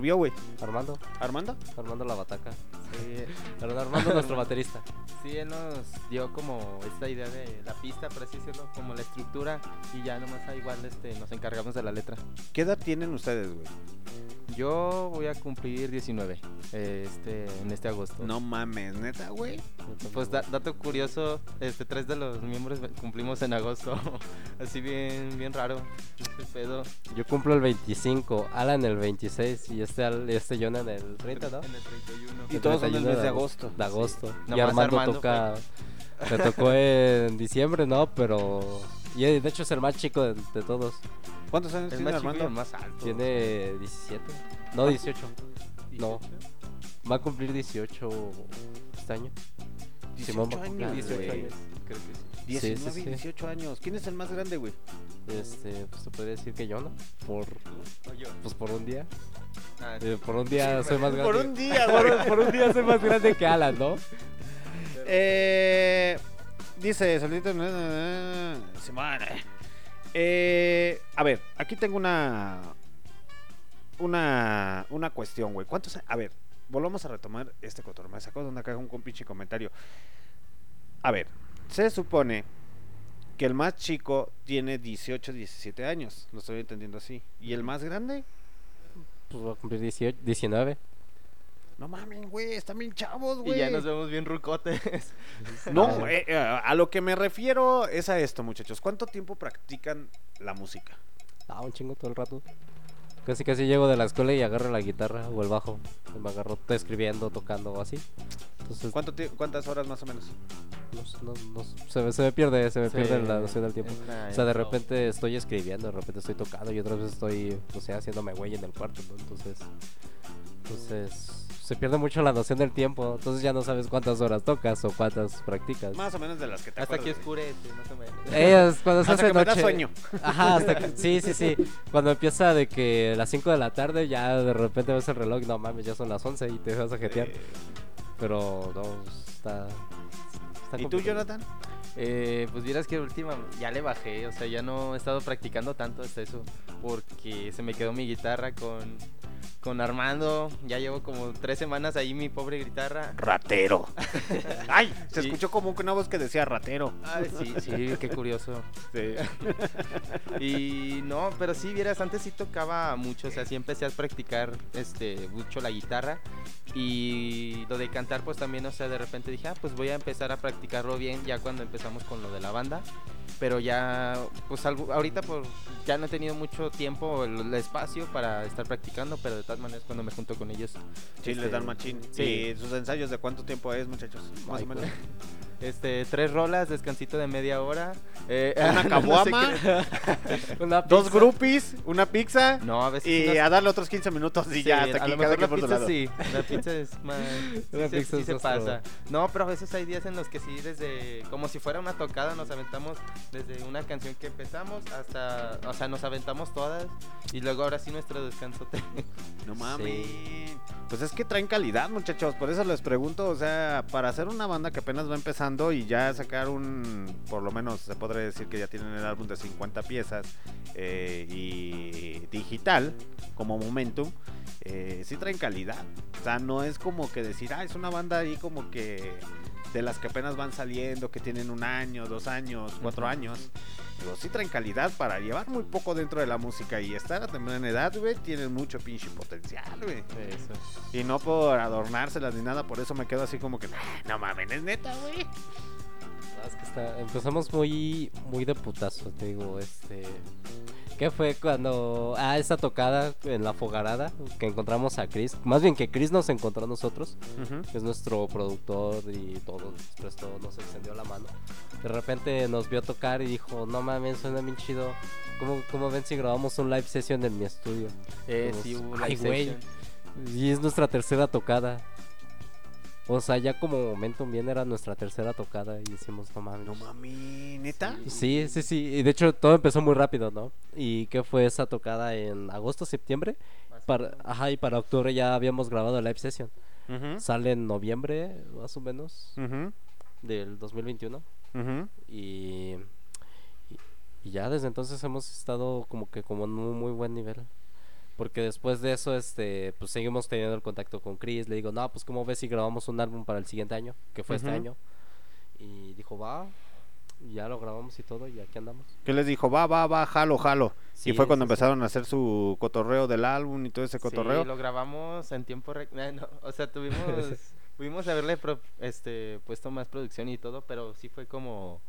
escribió, güey? Armando. ¿Armando? Armando la bataca. Sí, Armando nuestro baterista. sí, él nos dio como esta idea de la pista, por así decirlo, como la estructura y ya nomás igual este, nos encargamos de la letra. ¿Qué edad tienen ustedes, güey? Yo voy a cumplir 19 eh, este, en este agosto. No mames, neta, güey. Pues da- dato curioso, este, tres de los miembros cumplimos en agosto. Así bien, bien raro. Este pedo. Yo cumplo el 25, Alan el 26 y este, Al- este Jonah en el 30, ¿no? En el 31. Y El todos son el 31 mes de agosto. De agosto. Y Armando, Armando toca. Le tocó en diciembre, ¿no? Pero. Y de hecho es el más chico de, de todos. ¿Cuántos años El tiene más y el Armando? más alto. Tiene 17. No, 18. No. Va a cumplir 18 este año. Simón va a cumplir años, 18 güey. años. Creo que sí. 19 Sí, sí, sí. 18 años. ¿Quién es el más grande, güey? Este, pues se podría decir que yo, ¿no? Por, O yo. pues por un día. Ah, Eh, por un día soy más grande. Por un día, por, por un día soy más grande que Alan, ¿no? Eh, dice, solito. Simón. Eh, a ver, aquí tengo una. Una. Una cuestión, güey. ¿Cuántos? A ver, volvamos a retomar este cotorreo. Me sacó de una un con pinche comentario. A ver, se supone que el más chico tiene 18, 17 años. Lo estoy entendiendo así. ¿Y el más grande? Pues va a cumplir 18, 19. No mames, güey, están bien chavos, y güey. ya nos vemos bien rucotes. No, eh, eh, a lo que me refiero es a esto, muchachos. ¿Cuánto tiempo practican la música? Ah, un chingo todo el rato. Casi casi llego de la escuela y agarro la guitarra o el bajo. Y me agarro escribiendo, tocando o así. Entonces, ¿Cuánto ¿Cuántas horas más o menos? no, no- no- se, me, se me pierde, se me Sí, pierde la noción del tiempo. O sea, de repente estoy escribiendo, de repente estoy tocando y otras veces estoy, no sé, haciéndome güey en el cuarto, ¿no? Entonces, entonces se pierde mucho la noción del tiempo. Entonces ya no sabes cuántas horas tocas o cuántas practicas. Más o menos de las que te Hasta que acuerdas, güey. oscurece, más o menos. Ellas, cuando se Hasta hace que me da noche. sueño. Ajá, hasta que, sí, sí, sí. Cuando empieza de que las 5 de la tarde, ya de repente ves el reloj, no mames, ya son las 11 y te vas a jetear. Eh, Pero no, está. está ¿Y tú. Jonathan? Eh, pues vieras que última ya le bajé, o sea, ya no he estado practicando tanto hasta eso, porque se me quedó mi guitarra con, con Armando, ya llevo como tres semanas ahí mi pobre guitarra. Ratero. Ay, se Sí. escuchó como una voz que decía ratero. Ay, sí, sí, qué curioso. Sí. Y no, pero sí, vieras, antes sí tocaba mucho, o sea, sí empecé a practicar este, mucho la guitarra y lo de cantar pues también, o sea, de repente dije, ah, pues voy a empezar a practicarlo bien ya cuando empezamos con lo de la banda, pero ya, pues algo, ahorita pues ya no he tenido mucho tiempo, el, el espacio para estar practicando, pero de todas maneras cuando me junto con ellos, Sí, este, les dan machín. Sí. ¿Y sus ensayos de cuánto tiempo es, muchachos? Más Ay, o menos. este, tres rolas, descansito de media hora. eh, Una no sé caguama, qué- Una dos groupies, una pizza No, a veces y unas- a darle otros 15 minutos y Sí, ya hasta aquí cada la por pizza sí, la pizza es más, sí, La se, pizza sí es se pasa. No, pero a veces hay días en los que sí desde, como si fuera una tocada, nos aventamos desde una canción que empezamos hasta, o sea, nos aventamos todas y luego ahora sí nuestro descanso. te- No mames. Pues es que traen calidad, muchachos. Por eso les pregunto, o sea, para hacer una banda que apenas va empezando y ya sacar un, por lo menos se podría decir que ya tienen el álbum de 50 piezas eh, y digital como Momentum, eh, sí traen calidad. O sea, no es como que decir, ah, es una banda ahí como que de las que apenas van saliendo, que tienen un año, dos años, cuatro años. Digo, sí traen calidad para llevar muy poco dentro de la música y estar a temprana edad, güey, tienen mucho pinche potencial, güey. Eso. Y no por adornárselas ni nada, por eso me quedo así como que, "Ah, no mames, es neta, güey. No, es que está- empezamos muy, muy de putazo, te digo, este... ¿Qué fue cuando... Ah, esa tocada en la fogarada, que encontramos a Chris. Más bien que Chris nos encontró a nosotros, que es nuestro productor y todo, nos prestó, nos extendió la mano. De repente nos vio tocar y dijo, no mames, suena bien chido. ¿Cómo, cómo ven si grabamos un live session en mi estudio? Eh, Todos, sí, hubo Ay, güey. Y es nuestra tercera tocada. O sea, ya como Momentum bien era nuestra tercera tocada y decimos, no mames. No mami, neta. Sí, sí, sí. Y de hecho todo empezó muy rápido, ¿no? ¿Y qué fue esa tocada en agosto, septiembre? Para, ajá, y para octubre ya habíamos grabado el live session. Sale en noviembre, más o menos, del 2021. ujú. Y, Y ya desde entonces hemos estado como que como en un muy buen nivel. Porque después de eso, este, pues seguimos teniendo el contacto con Chris. Le digo, no, pues ¿cómo ves si grabamos un álbum para el siguiente año? Que fue este año. Y dijo, va. Ya lo grabamos y todo, y aquí andamos. Que les dijo, va, va, va, jalo, jalo. Sí, y fue cuando sí, sí. empezaron a hacer su cotorreo del álbum y todo ese cotorreo. Sí, lo grabamos en tiempo eh, no, o sea, tuvimos pudimos haberle pro- este puesto más producción y todo, pero sí fue como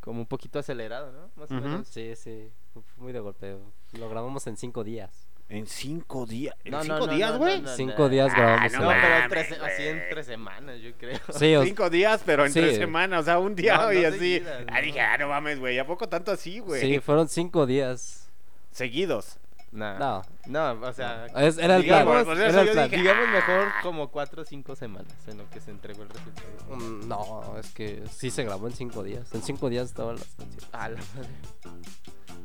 como un poquito acelerado, ¿no? Más o menos. Sí, sí. Fue muy de golpeo. Lo grabamos en cinco días. En cinco días. ¿En No, cinco no, días, güey? no, no, Cinco días grabamos. no No, pero tres, así en tres semanas, yo creo. Sí, o- Cinco días, pero en Sí. tres semanas, o sea, un día No, no y así. seguidas, ah, no. dije, ah, no mames, güey, ¿a poco tanto así, güey? sí, fueron cinco días. Seguidos. No. No. No, o sea, Es- era el plan. Digamos, por eso era el yo plan. dije, digamos mejor como cuatro o cinco semanas en lo que se entregó el resultado. Mm, No, es que sí se grabó en cinco días. En cinco días estaban las canciones. A la madre.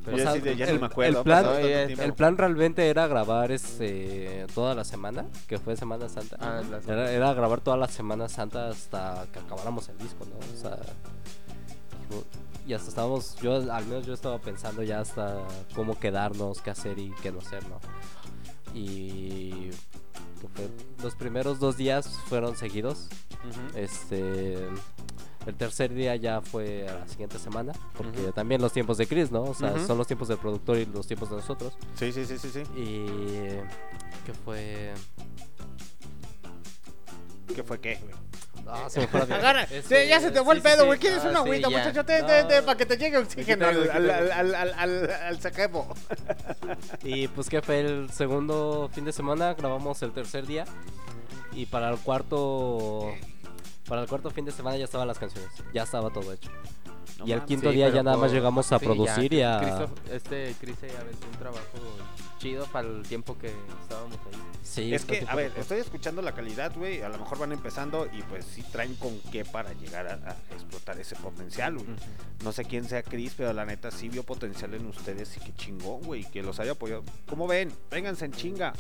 Yo O sea, sí de- ya el, ni me acuerdo, el plan, el plan realmente era grabar este toda la semana, que fue Semana Santa. Ah, semana. era, era grabar toda la Semana Santa hasta que acabáramos el disco, ¿no? O sea, y hasta estábamos, yo al menos yo estaba pensando ya hasta cómo quedarnos, qué hacer y qué no hacer, ¿no? Y los primeros dos días fueron seguidos. Este. El tercer día ya fue a la siguiente semana, porque también los tiempos de Chris, ¿no? O sea, son los tiempos del productor y los tiempos de nosotros. Sí, sí, sí, sí, sí. Y. que fue. ¿Qué fue qué, güey? Ah, se me fue la vida. Agarra, Este, sí, ya se te fue el sí, pedo, sí, güey. sí. ¿Quieres Ah, una agüita, muchacho? Te, No. te, te, para que te llegue oxígeno al, al, al, al, al saquebo. Y pues que fue el segundo fin de semana, grabamos el tercer día. Y para el cuarto. Para el cuarto fin de semana ya estaban las canciones. Ya estaba todo hecho. y el mames. quinto Sí, día ya nada más llegamos a sí, producir ya, y a. Christoph- este Chris se aventó un trabajo chido para el tiempo que estábamos ahí. Sí, Es que, a ver, estoy escuchando la calidad, güey. A lo mejor van empezando y pues sí traen con qué para llegar a, a explotar ese potencial, güey. No sé quién sea Chris, pero la neta sí vio potencial en ustedes y que chingón, güey, que los haya apoyado. ¿Cómo ven? Vénganse en chinga.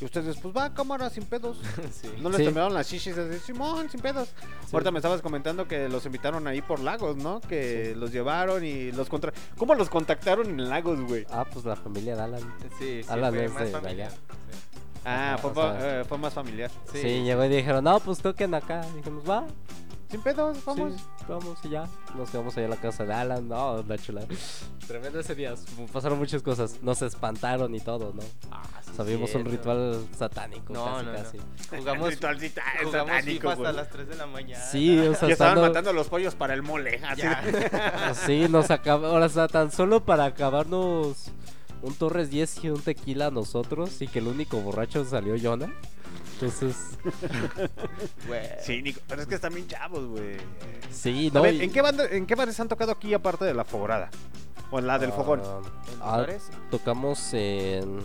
Y ustedes, pues va, cámara, sin pedos. Sí. No les Sí. temblaron las chichis así, Simón, sin pedos. Ahorita me estabas comentando que los invitaron ahí por Lagos, ¿no? Que los llevaron y los contra... ¿Cómo los contactaron en Lagos, güey? Ah, pues la familia de Alan. Sí, sí, Alan fue es más de familiar. Ah, fue, o fa- sea- eh, fue más familiar. Sí, Sí. llegó y dijeron, no, pues toquen acá. Dijimos, va, Sin pedos, vamos. sí, vamos y ya. Nos quedamos allá a la casa de Alan, no, la chula. Tremendo ese día, pasaron muchas cosas. Nos espantaron y todo, ¿no? Ah, sí, Sabíamos un cierto. ritual satánico, No, casi, no, no. casi. Jugamos, Ritual jugamos satánico, hasta las 3 de la mañana. Sí, o sea, Y estaban estando- matando los pollos para el mole. Así Ya. Sí, nos acaba, ahora está tan solo para acabarnos un Torres 10 y un tequila a nosotros y que el único borracho salió Jonah. Entonces, Güey. Sí, Nico, pero es que están bien chavos, güey. sí, A no. ver, y- ¿en qué, banda, ¿en qué bares han tocado aquí aparte de la Fogorada? O en la del fogón. Ah, ¿En ah, lugares? tocamos en,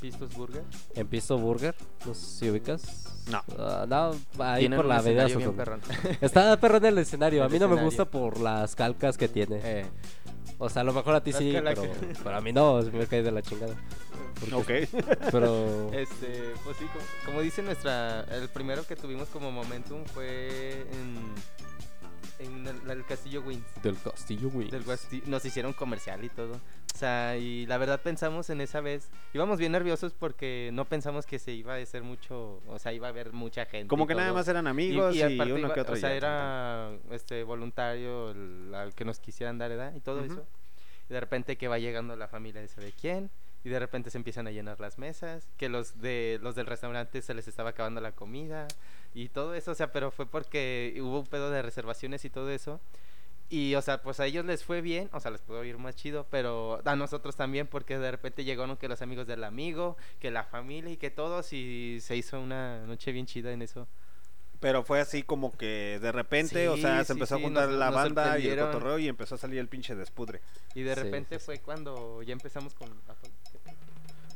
Pistos Burger. en Pisto Burger, no sé si ubicas. No. Ah, no, ahí por la avenida perrón. Está perro en el escenario. A El mí no me gusta por las calcas que tiene. Eh, O sea, a lo mejor a ti sí, pero, pero a mí no, me cae de la chingada. Porque- Ok. Pero. Este, pues sí, como, como dice nuestra. El primero que tuvimos como momentum fue en. En el, el Castillo Wins. Del castillo. Del Guasti- nos hicieron comercial y todo. O sea, y la verdad pensamos en esa vez. Íbamos bien nerviosos porque no pensamos que se iba a hacer mucho. O sea, iba a haber mucha gente. Como y que nada más eran amigos y, aparte uno iba- que otro. O sea, ya. era este voluntario el, al que nos quisieran dar edad y todo eso. Y de repente que va llegando la familia de sabe quién. Y de repente se empiezan a llenar las mesas. Que los de los del restaurante se les estaba acabando la comida. Y todo eso. O sea, pero fue porque hubo un pedo de reservaciones y todo eso. Y, o sea, pues a ellos les fue bien, o sea, les pudo ir más chido, pero a nosotros también, porque de repente llegaron que los amigos del amigo, que la familia y que todos, y se hizo una noche bien chida en eso. Pero fue así como que de repente, o Sí, sea, se sí, empezó sí, a juntar nos- la nos banda y el cotorreo y empezó a salir el pinche despudre. Y de repente sí, fue cuando ya empezamos con Apple,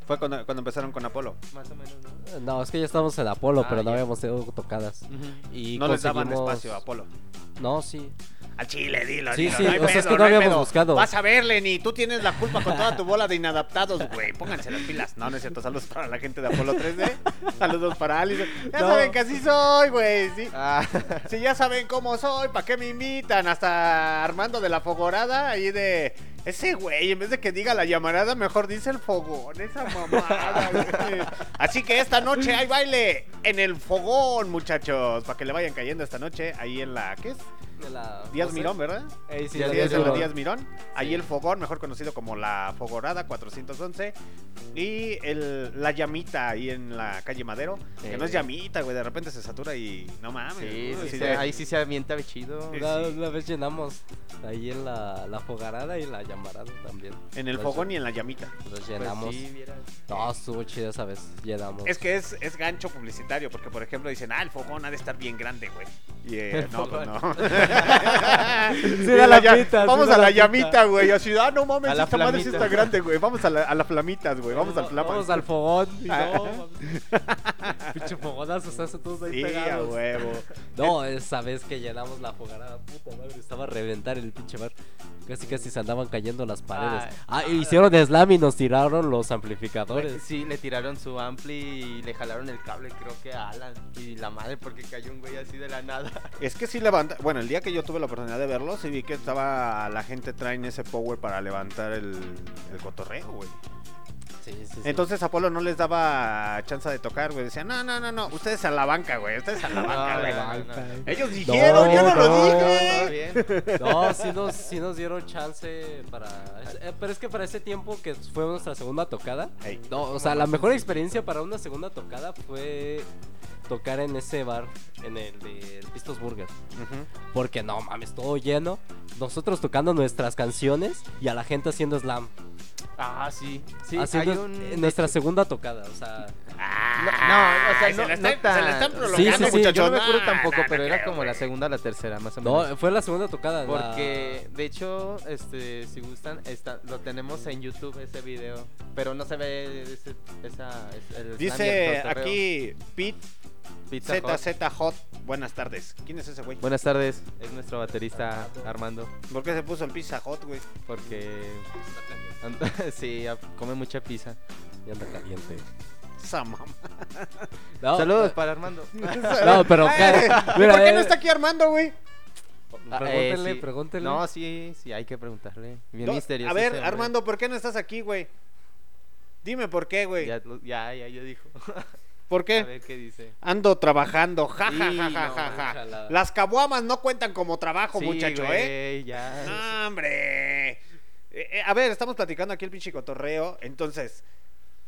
Fue cuando, cuando empezaron con Apolo. más o menos, ¿no? No, es que ya estábamos en Apolo, Ah, pero no habíamos tenido tocadas. Y No les daban conseguimos- espacio a Apolo. No, sí. Al chile, dilo, Sí, dilo, sí, no hay o sea, es que no hay habíamos pedo. buscado. Vas a ver, Lenny, tú tienes la culpa con toda tu bola de inadaptados, güey. Pónganse las pilas. No, no es cierto. Saludos para la gente de Apolo 3D. Saludos para Alice. Ya No. saben que así soy, güey. Sí. Ah, Si ya saben cómo soy, ¿para qué me invitan? Hasta Armando de la Fogorada, ahí de... Ese güey, en vez de que diga la llamarada, mejor dice el fogón, esa mamada, güey. Así que esta noche hay baile en el fogón, muchachos. Para que le vayan cayendo esta noche, ahí en la... ¿Qué es? De la- Díaz no sé. Mirón, ¿verdad? Ey, sí, Díaz la Sí, Díaz la Mirón. Ahí el fogón, mejor conocido como la Fogorada 411. Y el, la llamita ahí en la calle Madero. Que no es Eh. llamita, güey. De repente se satura y no mames. sí, güey, se- ahí sí se avienta chido. Una vez llenamos ahí en la, la fogarada y la llamarada también. En el Los- fogón y en la llamita. Los Pues llenamos. sí, vieras. No, estuvo chido esa vez. Llenamos. Es que es, es gancho publicitario, porque por ejemplo dicen, ah, el fogón ha de estar bien grande, güey. Y eh, no, pues no. Y da la la ya- pinta, sí Vamos a la la llamita, güey. Así, ah, no mames, A esta madre sí está grande, güey. Vamos a, la, a las flamitas, güey. Vamos al flama. Vamos al fogón. Ah. no, mames. Pinche fogonazo, se hace todos ahí Sí, a pegados. huevo. No, esa vez que llenamos la fogarada, puta madre, estaba a reventar el pinche bar. Casi casi se andaban cayendo las paredes. Ay. ah, hicieron slam y nos tiraron los amplificadores. Sí, le tiraron su ampli y le jalaron el cable, creo que a Alan. Y la madre, porque cayó un güey así de la nada. Es que sí levanta. Bueno, el día que yo tuve la oportunidad de verlo, sí vi que estaba. La gente traen ese power para levantar el, el cotorreo, güey. Sí, sí, sí. Entonces Apolo no les daba chance de tocar, güey. Decía, no, no, no, no. Ustedes a la banca, güey. Ustedes a la banca, No, güey. no, no, no. Ellos dijeron, yo no, lo no, dije. No, sí nos, sí nos dieron chance para... eh, pero es que para ese tiempo que fue nuestra segunda tocada, no, o sea, la mejor experiencia para una segunda tocada fue tocar en ese bar, en el de Pistos Burger. Porque no mames, todo lleno. Nosotros tocando nuestras canciones y a la gente haciendo slam. Ah, sí. Sí, haciendo hay un... en nuestra segunda tocada, o sea. No, no, o sea, no, se la no están, se la están prolongando, Sí, sí, sí, muchachos. Yo no me acuerdo tampoco, no, no pero era creo, como la segunda o la tercera, más o menos. No, fue la segunda tocada. la- Porque, de hecho, este, si gustan, está, lo tenemos en YouTube ese video, pero no se ve ese, esa, es- el Dice aquí Pete Pizza. ZZ Hot. Buenas tardes. ¿Quién es ese güey? Buenas tardes, es nuestro baterista Armando, ¿Por qué se puso el pizza hot, güey? porque sí, come mucha pizza. Y anda caliente. Esa mamá. No, Saludos para Armando. No, pero. Ay, ca- ¿y mira, ¿Por qué no está aquí Armando, güey? Ah, Pregúntenle, eh, sí. pregúntenle. No, sí, sí, hay que preguntarle. Bien No, misterioso. A ver, ese. Armando, ¿por qué no estás aquí, güey? Dime por qué, güey. Ya, ya, ya, ya dijo. ¿Por A qué? ver qué dice. Ando trabajando, ja, ja, Sí, ja, ja, no, ja, ja. ojalá. Las caguamas no cuentan como trabajo, Sí, muchacho, ¿eh? Ya. No, hombre. Eh, eh, a ver, estamos platicando aquí el pinche cotorreo. Entonces,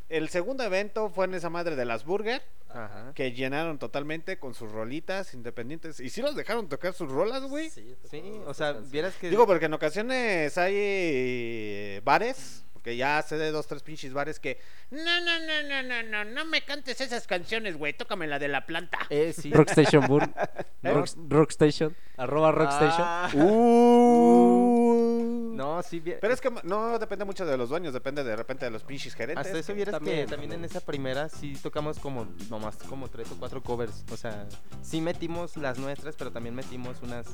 el segundo evento fue en esa madre de las burger, Ajá. que llenaron totalmente con sus rolitas independientes. ¿Y si los dejaron tocar sus rolas, güey? Sí, Sí, o sea, vieras que. Digo, porque en ocasiones hay eh, bares, porque ya sé de dos, tres pinches bares que... No, no, no, no, no, no, no me cantes esas canciones, güey, tócame la de la planta. Eh, sí. Rockstation Burn. Rock, Rockstation. Arroba Rockstation. Ah. Uh. No, sí, vie- Pero es que no depende mucho de los dueños, depende de repente de los pinches gerentes. Hasta eso vieras también, que también en esa primera sí tocamos como nomás como tres o cuatro covers. O sea, sí metimos las nuestras, pero también metimos unas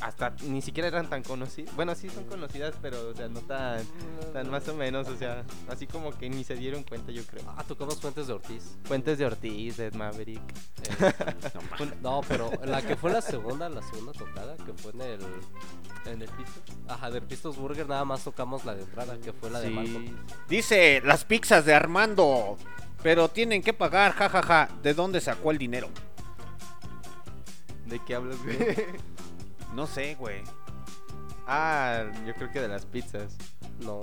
hasta ni siquiera eran tan conocidas. Bueno, sí son conocidas, pero o sea, no tan, tan más o menos, o sea, así como que ni se dieron cuenta, yo creo. Ah, tocamos Fuentes de Ortiz. Fuentes de Ortiz, de Maverick. No, ma- No, pero la que fue la segunda, la segunda tocada, que fue en el. En el piso. Ajá, del Pistos Burger, nada más tocamos la de entrada, que fue la de Malcolm. Sí. Dice las pizzas de Armando, pero tienen que pagar, jajaja. ¿De dónde sacó el dinero? ¿De qué hablas, güey? No sé, güey. ah, yo creo que de las pizzas. No.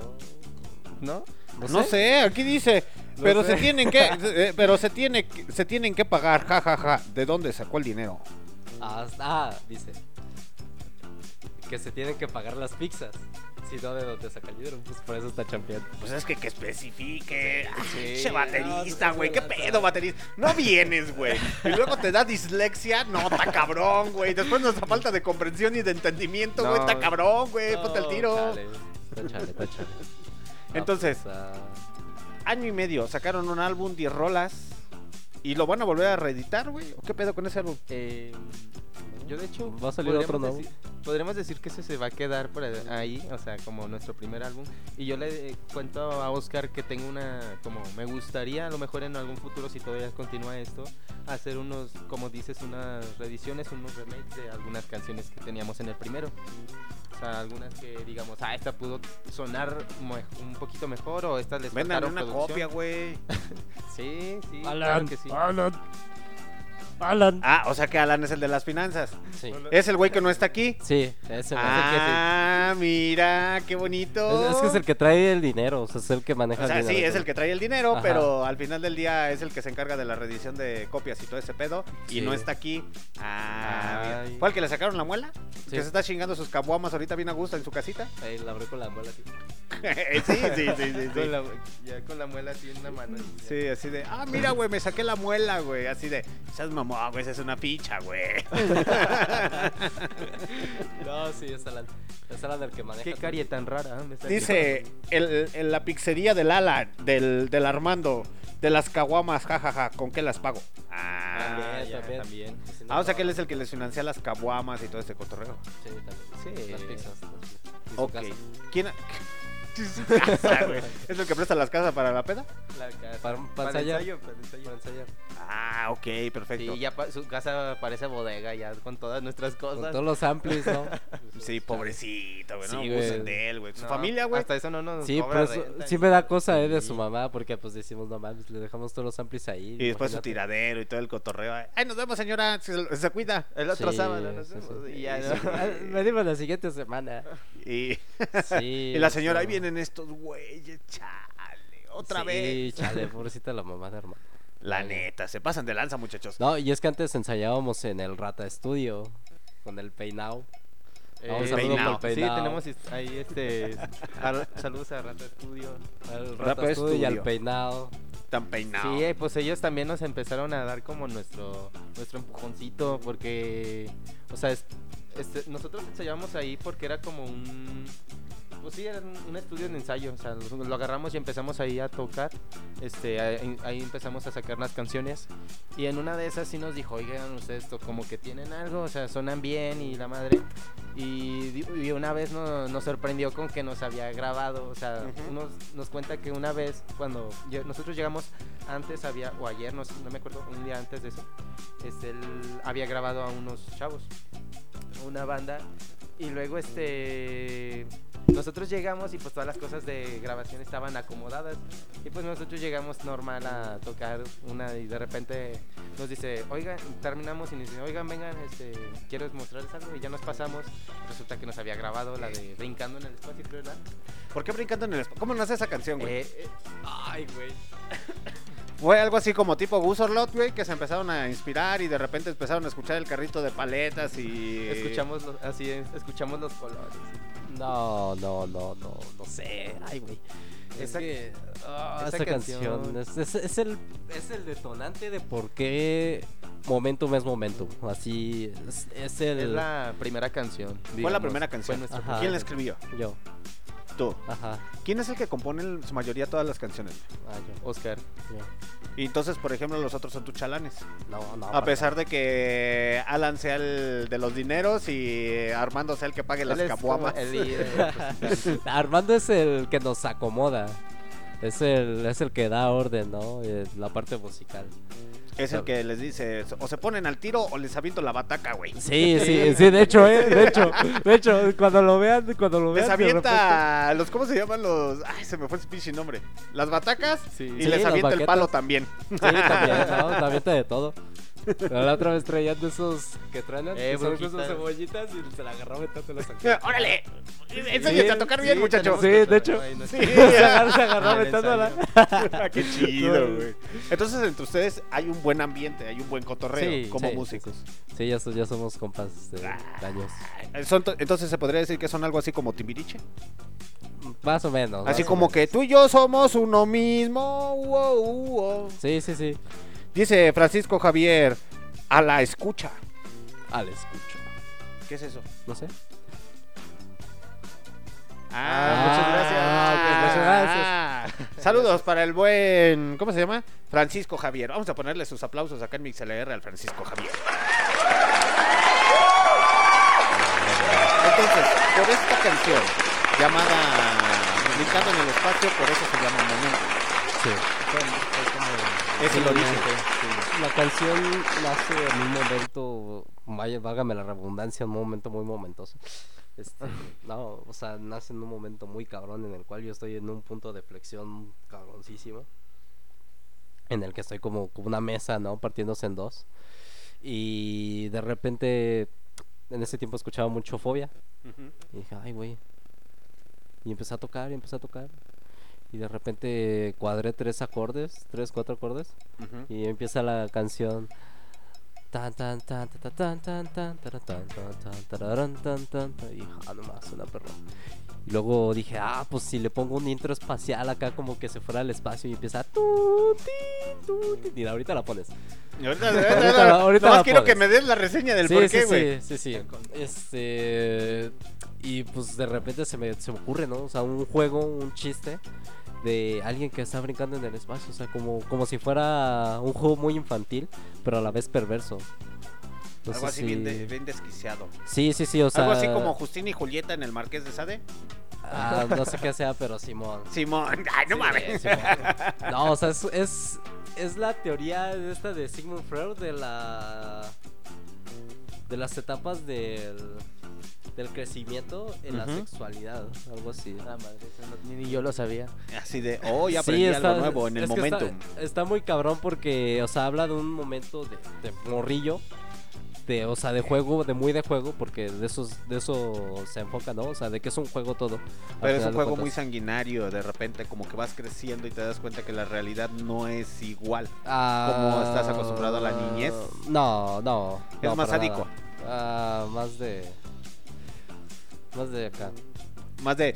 ¿No? No sé, aquí dice, No pero sé. se tienen que, eh, pero se tiene, que- se tienen que pagar, jajaja. ¿De dónde sacó el dinero? Ah, ah, dice. Que se tienen que pagar las pizzas. Si no, de dónde saca el dinero, pues por eso está champeando. Pues es que que especifique. Sí. che No, baterista, no güey. se ¿Qué pedo, baterista? No vienes, güey. Y luego te da dislexia. No, está cabrón, güey. Después nuestra falta de comprensión y de entendimiento, güey. No. Está cabrón, güey. Ponte el tiro. Chale, chale, chale, chale. Entonces, Ah, pues, ah, Año y medio. Sacaron un álbum, 10 rolas. ¿Y lo van a volver a reeditar, güey? ¿O qué pedo con ese álbum? Eh, yo de hecho... ¿Va a salir otro podríamos nuevo? decir- podremos decir que ese se va a quedar por ahí, o sea, como nuestro primer álbum. Y yo le cuento a Oscar que tengo una, como me gustaría a lo mejor en algún futuro, si todavía continúa esto, hacer unos, como dices, unas reediciones, unos remakes de algunas canciones que teníamos en el primero. O sea, algunas que digamos, ah, esta pudo sonar un poquito mejor o esta les Vendan una producción. copia, güey. Sí, sí, claro Alan, que sí. Alan, Alan. Ah, o sea que Alan es el de las finanzas. Sí, Es el güey que no está aquí. sí, ese güey. Ah, mira, qué bonito. Es, es que es el que trae el dinero, o sea, es el que maneja O sea, el dinero. sí, es el que trae el dinero, Ajá. pero al final del día es el que se encarga de la reedición de copias y todo ese pedo. Y no está aquí. Ah, mira. ¿Fue el que le sacaron la muela? Sí. Que se está chingando sus caguamas ahorita bien a gusto en su casita. Ahí la abrió con la muela sí, sí, sí, sí. sí. Con la, ya con la muela así en la mano. Sí, así de, ah, mira, güey, me saqué la muela, güey. Así de, seas mamón, güey, esa es una ficha, güey. No, sí, es Alan. Es Alan el que maneja. Qué carie tan rara. ¿eh? Me está Dice, el, el- la pizzería del Alan, del, del Armando, de las caguamas, jajaja, ¿con qué las pago? Ah, Ah, También, ya, también. también. Ah, o sea que él es el que les financia las caguamas y todo este cotorreo. Sí, también. Sí. Las pizzas. su Ok. casa. ¿Quién? Casa, güey. ¿Es el que presta las casas para la peda? La casa. Para- para Para ensayar. ensayo, para ensayo. Para ensayar. Ah, ok, perfecto. Sí, ya pa- su casa parece bodega ya con todas nuestras Con cosas. todos los amplis, ¿no? Sí, pobrecito, güey. No Sí, abusen de él, güey. Su No, familia, güey. Hasta eso no nos Sí, cobra pues renta sí me da cosa, eh, de su Sí. mamá, porque pues decimos, no mames, le dejamos todos los amplis ahí. Y después su tiradero y todo el cotorreo. Ay, nos vemos, señora. Se, se cuida. El otro Sí, sábado nos sí, vemos, sí. y ya, Sí, ¿no? Ah, Venimos la siguiente semana. Y, Sí. y la señora, ahí vienen estos güeyes, chale. Otra sí, vez. chale, pobrecita la mamá de hermano. La neta, se pasan de lanza, muchachos. No, y es que antes ensayábamos en el Rata Estudio con el peinado. Eh, un saludo Sí, peinado. tenemos est- ahí este. al- saludos a Rata Estudio. Al Rata Rata Estudio y Estudio. al peinado. Tan peinado. Sí, eh, pues ellos también nos empezaron a dar como nuestro nuestro empujoncito porque, o sea, es- este, nosotros ensayábamos ahí porque era como un, pues sí, era un, estudio de ensayo, o sea, lo, agarramos y empezamos ahí a tocar, este, ahí, ahí empezamos a sacar las canciones y en una de esas sí nos dijo, oigan ustedes esto como que tienen algo, o sea, sonan bien y la madre. Y, una vez no- nos sorprendió con que nos había grabado, o sea, Ujú. nos, nos cuenta que una vez cuando nosotros llegamos antes había, o ayer, no, no me acuerdo, un día antes de eso, este, él había grabado a unos chavos, una banda, y luego este, nosotros llegamos y pues todas las cosas de grabación estaban acomodadas, y pues nosotros llegamos normal a tocar una y de repente nos dice, oigan, terminamos y nos dice, oigan, vengan, este, quiero mostrarles algo, y ya nos pasamos, resulta que nos había grabado la de Brincando en el Espacio, creo, ¿verdad? ¿Por qué brincando en el espacio? ¿Cómo nace esa canción, güey? Eh, eh, Ay, güey. Fue algo así como tipo Gusorlot, güey, que se empezaron a inspirar y de repente empezaron a escuchar el carrito de paletas y... escuchamos los, así, es, escuchamos los colores. No, no, no, no, no sé. Ay, güey. Es Esa- que ah, esa esa canción, canción- es, es- es el, es el detonante de por qué Momentum es Momentum. Así es, es el. Es la primera canción. Fue la digamos, primera canción. nuestra Ajá. ¿Quién la escribió? Yo. Tú. Ajá. ¿Quién es el que compone en su mayoría todas las canciones? Ah, yo. Oscar. Y entonces, por ejemplo, los otros son tus chalanes. No, no. A pesar de que Alan sea el de los dineros y Armando sea el que pague las Él líder, pues. Armando es el que nos acomoda. Es el, es el que da orden, ¿no? Eh, La parte musical. Es el que les dice, o se ponen al tiro o les aviento la bataca, güey. Sí, sí, sí, de hecho, eh, de hecho, de hecho, cuando lo vean, cuando lo Les vean, repente- avienta los, ¿cómo se llaman los? Ay, se me fue ese pinche nombre. Las batacas Sí. y Sí, les avienta el palo también. Sí, también, ¿no? La avienta de todo. Pero la otra vez traían de esos que traen Eh, brujitas. esos cebollitas y se la agarraba metiéndolas aquí. ¡Órale! Enséñate a tocar bien, Sí, muchacho. Sí, de hecho. Sí. Se agarra, se agarraba. Ah, Qué chido, güey. Entonces, entre ustedes hay un buen ambiente, hay un buen cotorreo Sí, como Sí, músicos. Sí, sí. Sí, ya, so- ya somos compas de, de años. Eh, entonces, ¿se podría decir que son algo así como Timbiriche? Más o menos. Así como menos. que tú y yo somos uno mismo. wow, wow. Sí, sí, sí. Dice Francisco Javier, a la escucha. Ah, le escucho. ¿Qué es eso? No sé. Ah, muchas gracias. gracias. ok, muchas gracias. Ah, Saludos para el buen, ¿cómo se llama? Francisco Javier. Vamos a ponerle sus aplausos acá en MixLR al Francisco Javier. Entonces, por esta canción llamada Brincando en el espacio, por eso se llama Momento. Sí. Es el origen. sí. La canción nace en un momento, vaya, vágame la redundancia, un momento muy momentoso. Este, no, o sea, nace en un momento muy cabrón en el cual yo estoy en un punto de flexión cabroncísimo. En el que estoy como, como una mesa, ¿no? Partiéndose en dos. Y de repente, en ese tiempo escuchaba mucho fobia. Y dije, ay, güey. Y empecé a tocar y empecé a tocar. Y de repente cuadré tres acordes, tres, cuatro acordes. Ujú. Y empieza la canción. Tan tan tan tan tan tan tan tan tan tan tan tan y ah, nomás una perra. Y luego dije, ah, pues si le pongo un intro espacial acá como que se fuera al espacio y empieza. Mira, ahorita la pones. Ahorita, Ahorita ahorita, la- ahorita nomás la quiero pones. que me des la reseña del sí, por sí, qué, güey. sí, sí, sí. Este y pues de repente se me, se me ocurre, ¿no? O sea, un juego, un chiste de alguien que está brincando en el espacio, o sea, como, como si fuera un juego muy infantil, pero a la vez perverso. No Algo así bien, de- bien desquiciado. Sí, sí, sí, o sea. Algo así como Justín y Julieta en el Marqués de Sade. ah, no sé qué sea, pero Simón. Simón, ay, no Sí, mames. Simón. No, o sea, es, es, es la teoría esta de Sigmund Freud de la. de las etapas del. Del crecimiento en la Ujú. sexualidad, algo así. Ah, madre, eso no- ni, ni yo lo sabía. Así de, oh, ya Sí, aprendí está- algo nuevo en el es que está- momentum. Está, muy cabrón porque, o sea, habla de un momento de, de morrillo. De, o sea, de juego, de muy de juego, porque de esos, de eso se enfoca, ¿no? O sea, de que es un juego todo. al Pero es final un de juego muy cuentas. sanguinario, de repente como que vas creciendo y te das cuenta que la realidad no es igual. Ah, estás acostumbrado a la niñez? No, no. Es no, más para sádico. Ah, más de. Más de acá. Más de...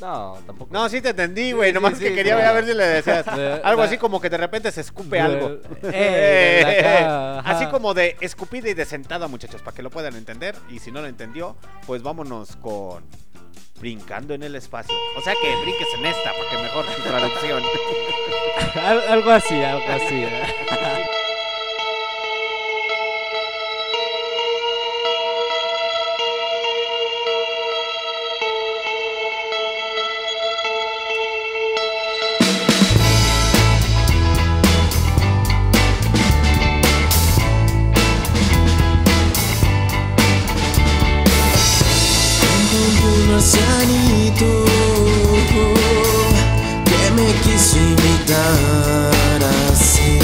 No, tampoco. No, sí te entendí, güey, Sí, nomás sí, que sí, quería claro. ver si le decías De- algo así como que de repente se escupe algo. Eh. Así como de escupida y de sentada, muchachos, para que lo puedan entender. Y si no lo entendió, pues vámonos con brincando en el espacio. O sea que brinques en esta, para que mejor tu traducción. Al- algo así, algo así. Hacer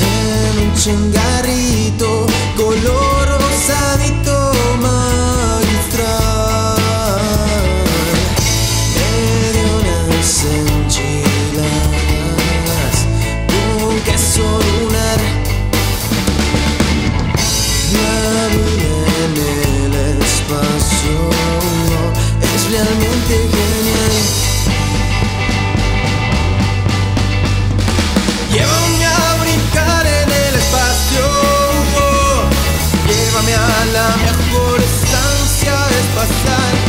en un changarrito color rosadito magistral. Dio unas enchiladas con queso lunar. La en el espacio es realmente genial. sun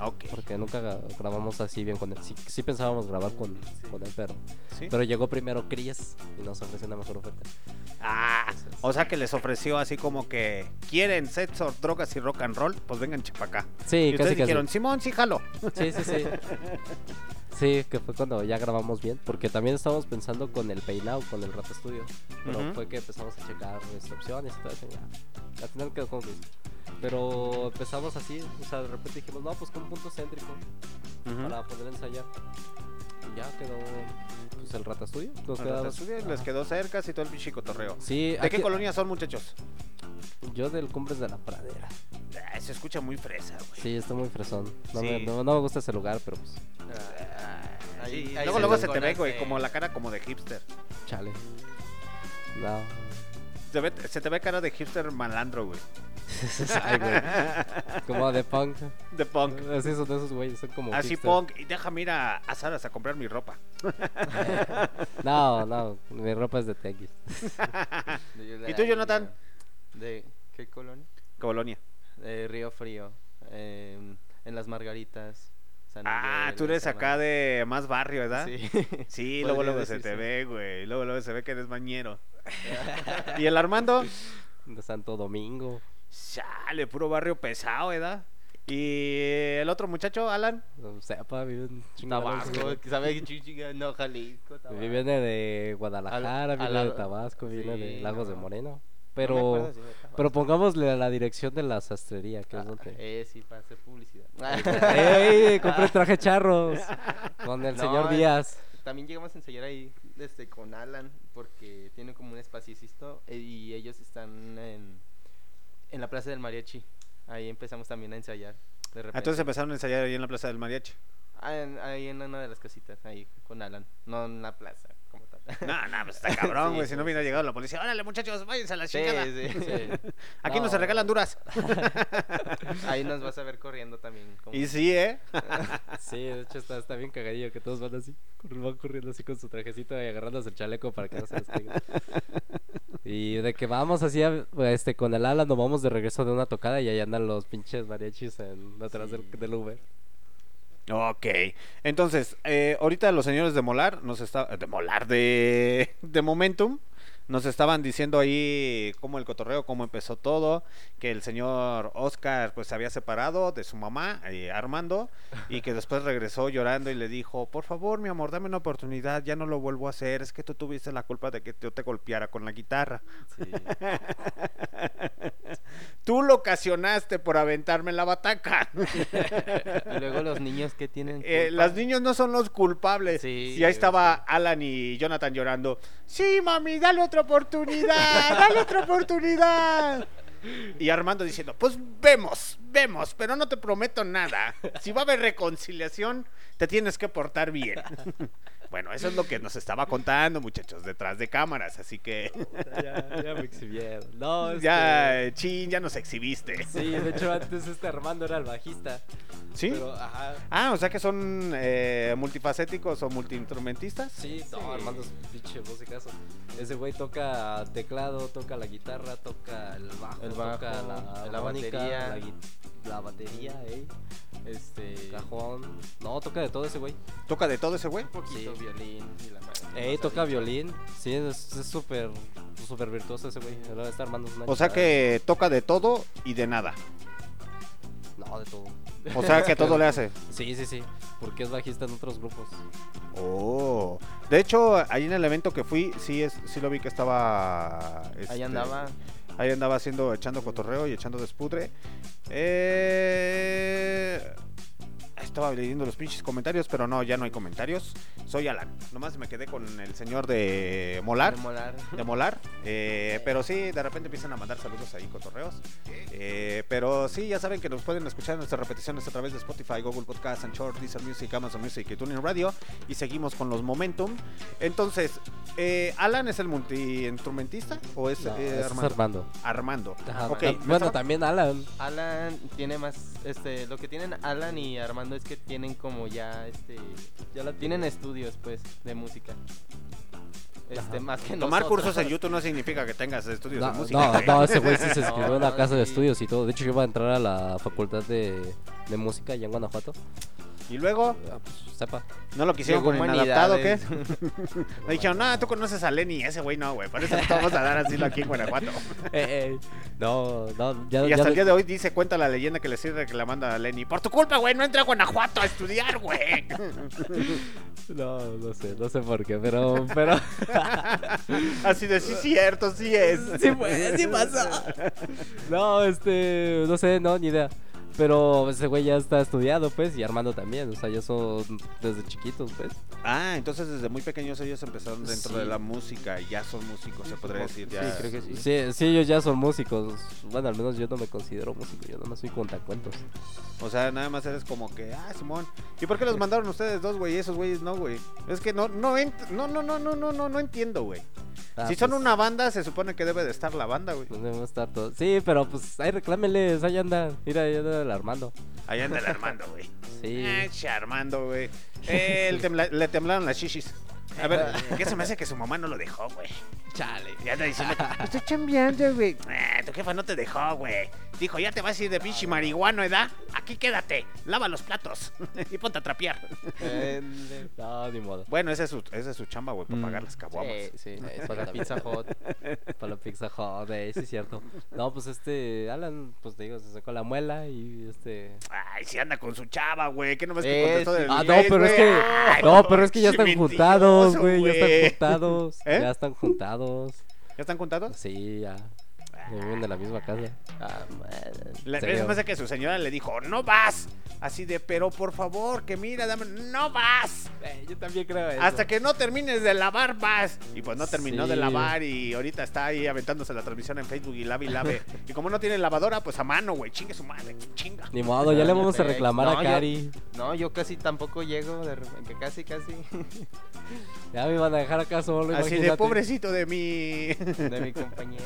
Ok. Porque nunca gra- grabamos así bien con él. Sí, sí pensábamos grabar con, con él, pero, ¿Sí? pero llegó primero Chris y nos ofreció una mejor oferta. Ah, o sea que les ofreció así como que quieren sexo, drogas y rock and roll, pues vengan para acá. Sí, y casi ustedes casi. dijeron, Simón, sí, jalo. Sí, sí, sí. Sí, que fue cuando ya grabamos bien, porque también estábamos pensando con el peinado, con el Rata Studio. Pero fue que empezamos a checar opciones y todo eso. ya. Al final quedó como que. Pero empezamos así, o sea, de repente dijimos, no, pues con un punto céntrico para poder ensayar. Y ya quedó pues el Rata Studio. Nos Al quedaba- Rata Studio les Ajá. quedó cerca y todo el pinche cotorreo. Sí, ¿De aquí- qué colonia son, muchachos? Yo del Cumbres de la Pradera. Ah, se escucha muy fresa, güey. Sí, está muy fresón. No, Sí. me, no, no me gusta ese lugar, pero pues, Ah, Ahí- sí, ahí luego se luego se te ve, güey, como la cara como de hipster. chale. No. Se, ve- se te ve cara de hipster malandro, güey. Ay, güey. Como de punk. De punk. Así son de esos güeyes, son como. Así hipster. punk. Y déjame ir a, a Saras a comprar mi ropa. No, no, mi ropa es de tequis. ¿Y tú, Jonathan? ¿De qué colonia? Colonia. De Río Frío. em, en Las Margaritas. San Ah, Miguel, tú eres acá de más barrio, ¿verdad? Sí. Sí, luego luego se te ve, güey. Luego luego se ve que eres bañero. ¿Y el Armando? De Santo Domingo. Sale, puro barrio pesado, ¿verdad? ¿Y el otro muchacho, Alan? No Sepa, vive en Tabasco. ¿sabe? No, Jalisco, Tabasco. Viene de Guadalajara, Al- viene de Tabasco, viene de Lagos de no. No Pero, acuerdo pero pongámosle la dirección de la sastrería, que es Ah, donde... Eh, sí, para hacer publicidad. ¡Ey! Compré traje charros con el No, señor Díaz. También llegamos a ensayar ahí este, con Alan, porque tienen como un espacito eh, y ellos están en, en la Plaza del Mariachi. Ahí empezamos también a ensayar. De repente. Ah, Entonces empezaron a ensayar ahí en la Plaza del Mariachi. Ah, en- ahí en una de las casitas, ahí con Alan. No en la plaza. No, no, pues está cabrón, Sí, güey. si no sí, hubiera llegado la policía, órale, muchachos, váyanse a la Sí, chingada. sí. Aquí no. No. se regalan duras. Ahí nos vas a ver corriendo también. como- Y sí, ¿eh? Sí, de hecho está, está bien cagadillo que todos van así, van corriendo así con su trajecito y agarrándose el chaleco para que no se les caiga. Y de que vamos así, a- este, con el ala nos vamos de regreso de una tocada y ahí andan los pinches mariachis en, atrás del, del Uber. Ok. Entonces, eh, ahorita los señores de Molar nos está de Molar de de Momentum nos estaban diciendo ahí cómo el cotorreo, cómo empezó todo, que el señor Oscar pues se había separado de su mamá, eh, Armando, y que después regresó llorando y le dijo, por favor, mi amor, dame una oportunidad, ya no lo vuelvo a hacer, es que tú tuviste la culpa de que yo te golpeara con la guitarra. Tú lo ocasionaste por aventarme en la bataca. Y luego los niños que tienen. Eh, los niños no son los culpables. Sí, y ahí estaba sí. Alan y Jonathan llorando. Sí, mami, dale otra oportunidad, dale otra oportunidad. Y Armando diciendo, pues vemos, vemos, pero no te prometo nada. Si va a haber reconciliación, te tienes que portar bien. Bueno, eso es lo que nos estaba contando, muchachos, detrás de cámaras. Así que Ya, ya me exhibieron. No, este, ya, chin, ya nos exhibiste. Sí, de hecho antes este Armando era el bajista. ¿Sí? Pero, ajá. Ah, o sea que son eh, multifacéticos o multiinstrumentistas. Sí, no, Armando es un pinche musicazo. Ese güey toca teclado, toca la guitarra, toca el bajo, El toca bajo, la, la batería. la, gui- la batería, eh, Este. cajón. No, toca de todo ese güey. ¿Toca de todo ese güey? Un poquito Sí. violín y la madre. Ey, toca violín. Sí, es es súper súper virtuoso ese güey. Ahora está armando una O sea chingada. que toca de todo y de nada. No, de todo. O sea que todo le hace. Sí, sí, sí. Porque es bajista en otros grupos. Oh. De hecho, ahí en el evento que fui, sí es, sí lo vi que estaba. Ahí este, andaba. Ahí andaba haciendo, echando cotorreo y echando despudre. Eh, estaba leyendo los pinches comentarios, pero no, ya no hay comentarios. Soy Alan. Nomás me quedé con el señor de Molar. De molar. de molar. eh, pero sí, de repente empiezan a mandar saludos ahí, cotorreos. Eh, pero sí, ya saben que nos pueden escuchar en nuestras repeticiones a través de Spotify, Google Podcast, Anchor, Deezer Music, Amazon Music y TuneIn Radio. Y seguimos con los Momentum. Entonces, eh, ¿Alan es el multiinstrumentista o es, No, eh, es Armando? Armando. ¿me bueno, también Alan. Alan tiene más, este, lo que tienen Alan y Armando es que tienen como ya, este, Ya la tienen estudios, pues, de música. Este, más que Tomar nosotros. cursos en YouTube no significa que tengas estudios de No, música. no, no, ese güey sí se No, inscribió en una no, casa de estudios y todo. De hecho, yo iba a entrar a la facultad de, de música allá en Guanajuato. Y luego, Ah, pues, sepa. ¿no lo quisieron con inadaptado o qué? Me dijeron, no, tú conoces a Lenny, ese güey no, güey. Por eso te vamos a dar asilo aquí en Guanajuato. Eh, eh, no, no, ya, Y ya hasta el día de hoy dice, cuenta la leyenda que le sirve que la manda a Lenny. Por tu culpa, güey, no entré a Guanajuato a estudiar, güey. No, no sé, no sé por qué, pero, pero... Así de, sí, cierto, sí es. sí fue, sí pasó. No, este, no sé, no, ni idea. Pero ese güey ya está estudiado, pues, y Armando también, o sea, ya son desde chiquitos, pues. Ah, entonces desde muy pequeños ellos empezaron dentro Sí. de la música y ya son músicos, se podría decir. Ya. Sí, creo que sí. Sí, sí, ellos ya son músicos. Bueno, al menos yo no me considero músico, yo nomás soy contacuentos. O sea, nada más eres como que, ah, Simón. ¿Y por qué los mandaron ustedes dos, güey? Y esos güeyes no, güey. Es que no, no, ent- no, no, no, no, no, no, no entiendo, güey. Ah, si son pues, una banda, se supone que debe de estar la banda, güey. pues debemos estar todos. Sí, pero pues ahí reclámenles, ahí anda. Mira, ahí anda el Armando. Allá anda el Armando, güey. Sí. Eh, che, Armando, güey. Eh, le temblaron las shishis. A ver, ¿qué se me hace que su mamá no lo dejó, güey? Chale. Ya anda diciendo, estoy chambeando, güey. Eh, tu jefa no te dejó, güey. Dijo, ya te vas a ir de pinche marihuano, ¿edad? Aquí quédate, lava los platos y ponte a trapear. No, ni modo. Bueno, esa es su, esa es su chamba, güey, para Mm. pagar las caguamas. Sí, sí, Eso para la. Pizza Hut. Para la Pizza Hut, eh, sí es cierto. No, pues este, Alan, pues te digo, se sacó la muela y este... Ay, si anda con su chava, güey. ¿Qué no ves que Eh, contestó sí. del Ah, no, pero es que... Ay, No, pero es que ya están juntados, mentiroso, güey, ya están juntados. ¿Eh? Ya están juntados. ¿Ya están juntados? Sí, ya. Viven de la misma casa. Ah, serio? es más de que su señora le dijo, no vas. Así de, pero por favor, que mira, dame, no vas. Eh, yo también creo eso. Hasta que no termines de lavar, vas. Y pues no terminó de lavar y ahorita está ahí aventándose la transmisión en Facebook y lave y lave. y como no tiene lavadora, pues a mano, güey. Chingue su madre, chinga. Ni modo, ya le vamos a reclamar No, a yo- Cari. No, yo casi tampoco llego, de repente, casi, casi, Ya me iban a dejar acá solo, Así de imagínate. pobrecito de mí. de mi compañero.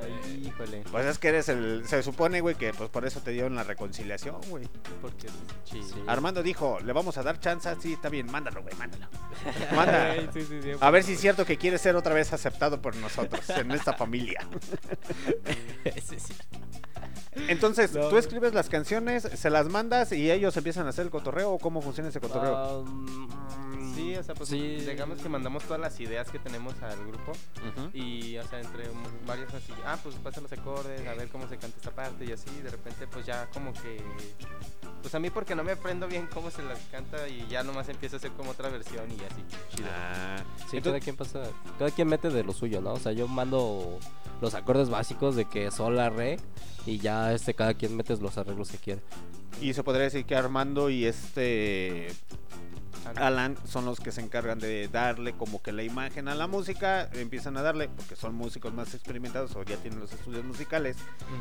Ay, híjole. Pues es que eres el. Se supone, güey, que pues por eso te dieron la reconciliación, güey. Porque Sí. Armando dijo, le vamos a dar chance. Sí, está bien, mándalo, güey, mándalo. Manda. Ay, sí, sí, sí. A ver si es cierto que quiere ser otra vez aceptado por nosotros en esta familia. Sí, sí. Entonces, No. tú escribes las canciones, se las mandas y ellos empiezan a hacer el cotorreo o cómo funciona ese cotorreo. Ah, mm, Sí, o sea, pues sí. digamos que mandamos todas las ideas que tenemos al grupo y, o sea, entre varios así, ah, pues pasa los acordes, a ver cómo se canta esta parte y así, de repente pues ya como que, pues a mí porque no me aprendo bien cómo se las canta y ya nomás empiezo a hacer como otra versión y así, chido. Ah, Sí, entonces- cada quien pasa, cada quien mete de lo suyo, ¿no? O sea, yo mando los acordes básicos de que sol, la, re y ya este cada quien mete los arreglos que quiere. y se podría decir que Armando y este Alan son los que se encargan de darle como que la imagen a la música, empiezan a darle, porque son músicos más experimentados o ya tienen los estudios musicales,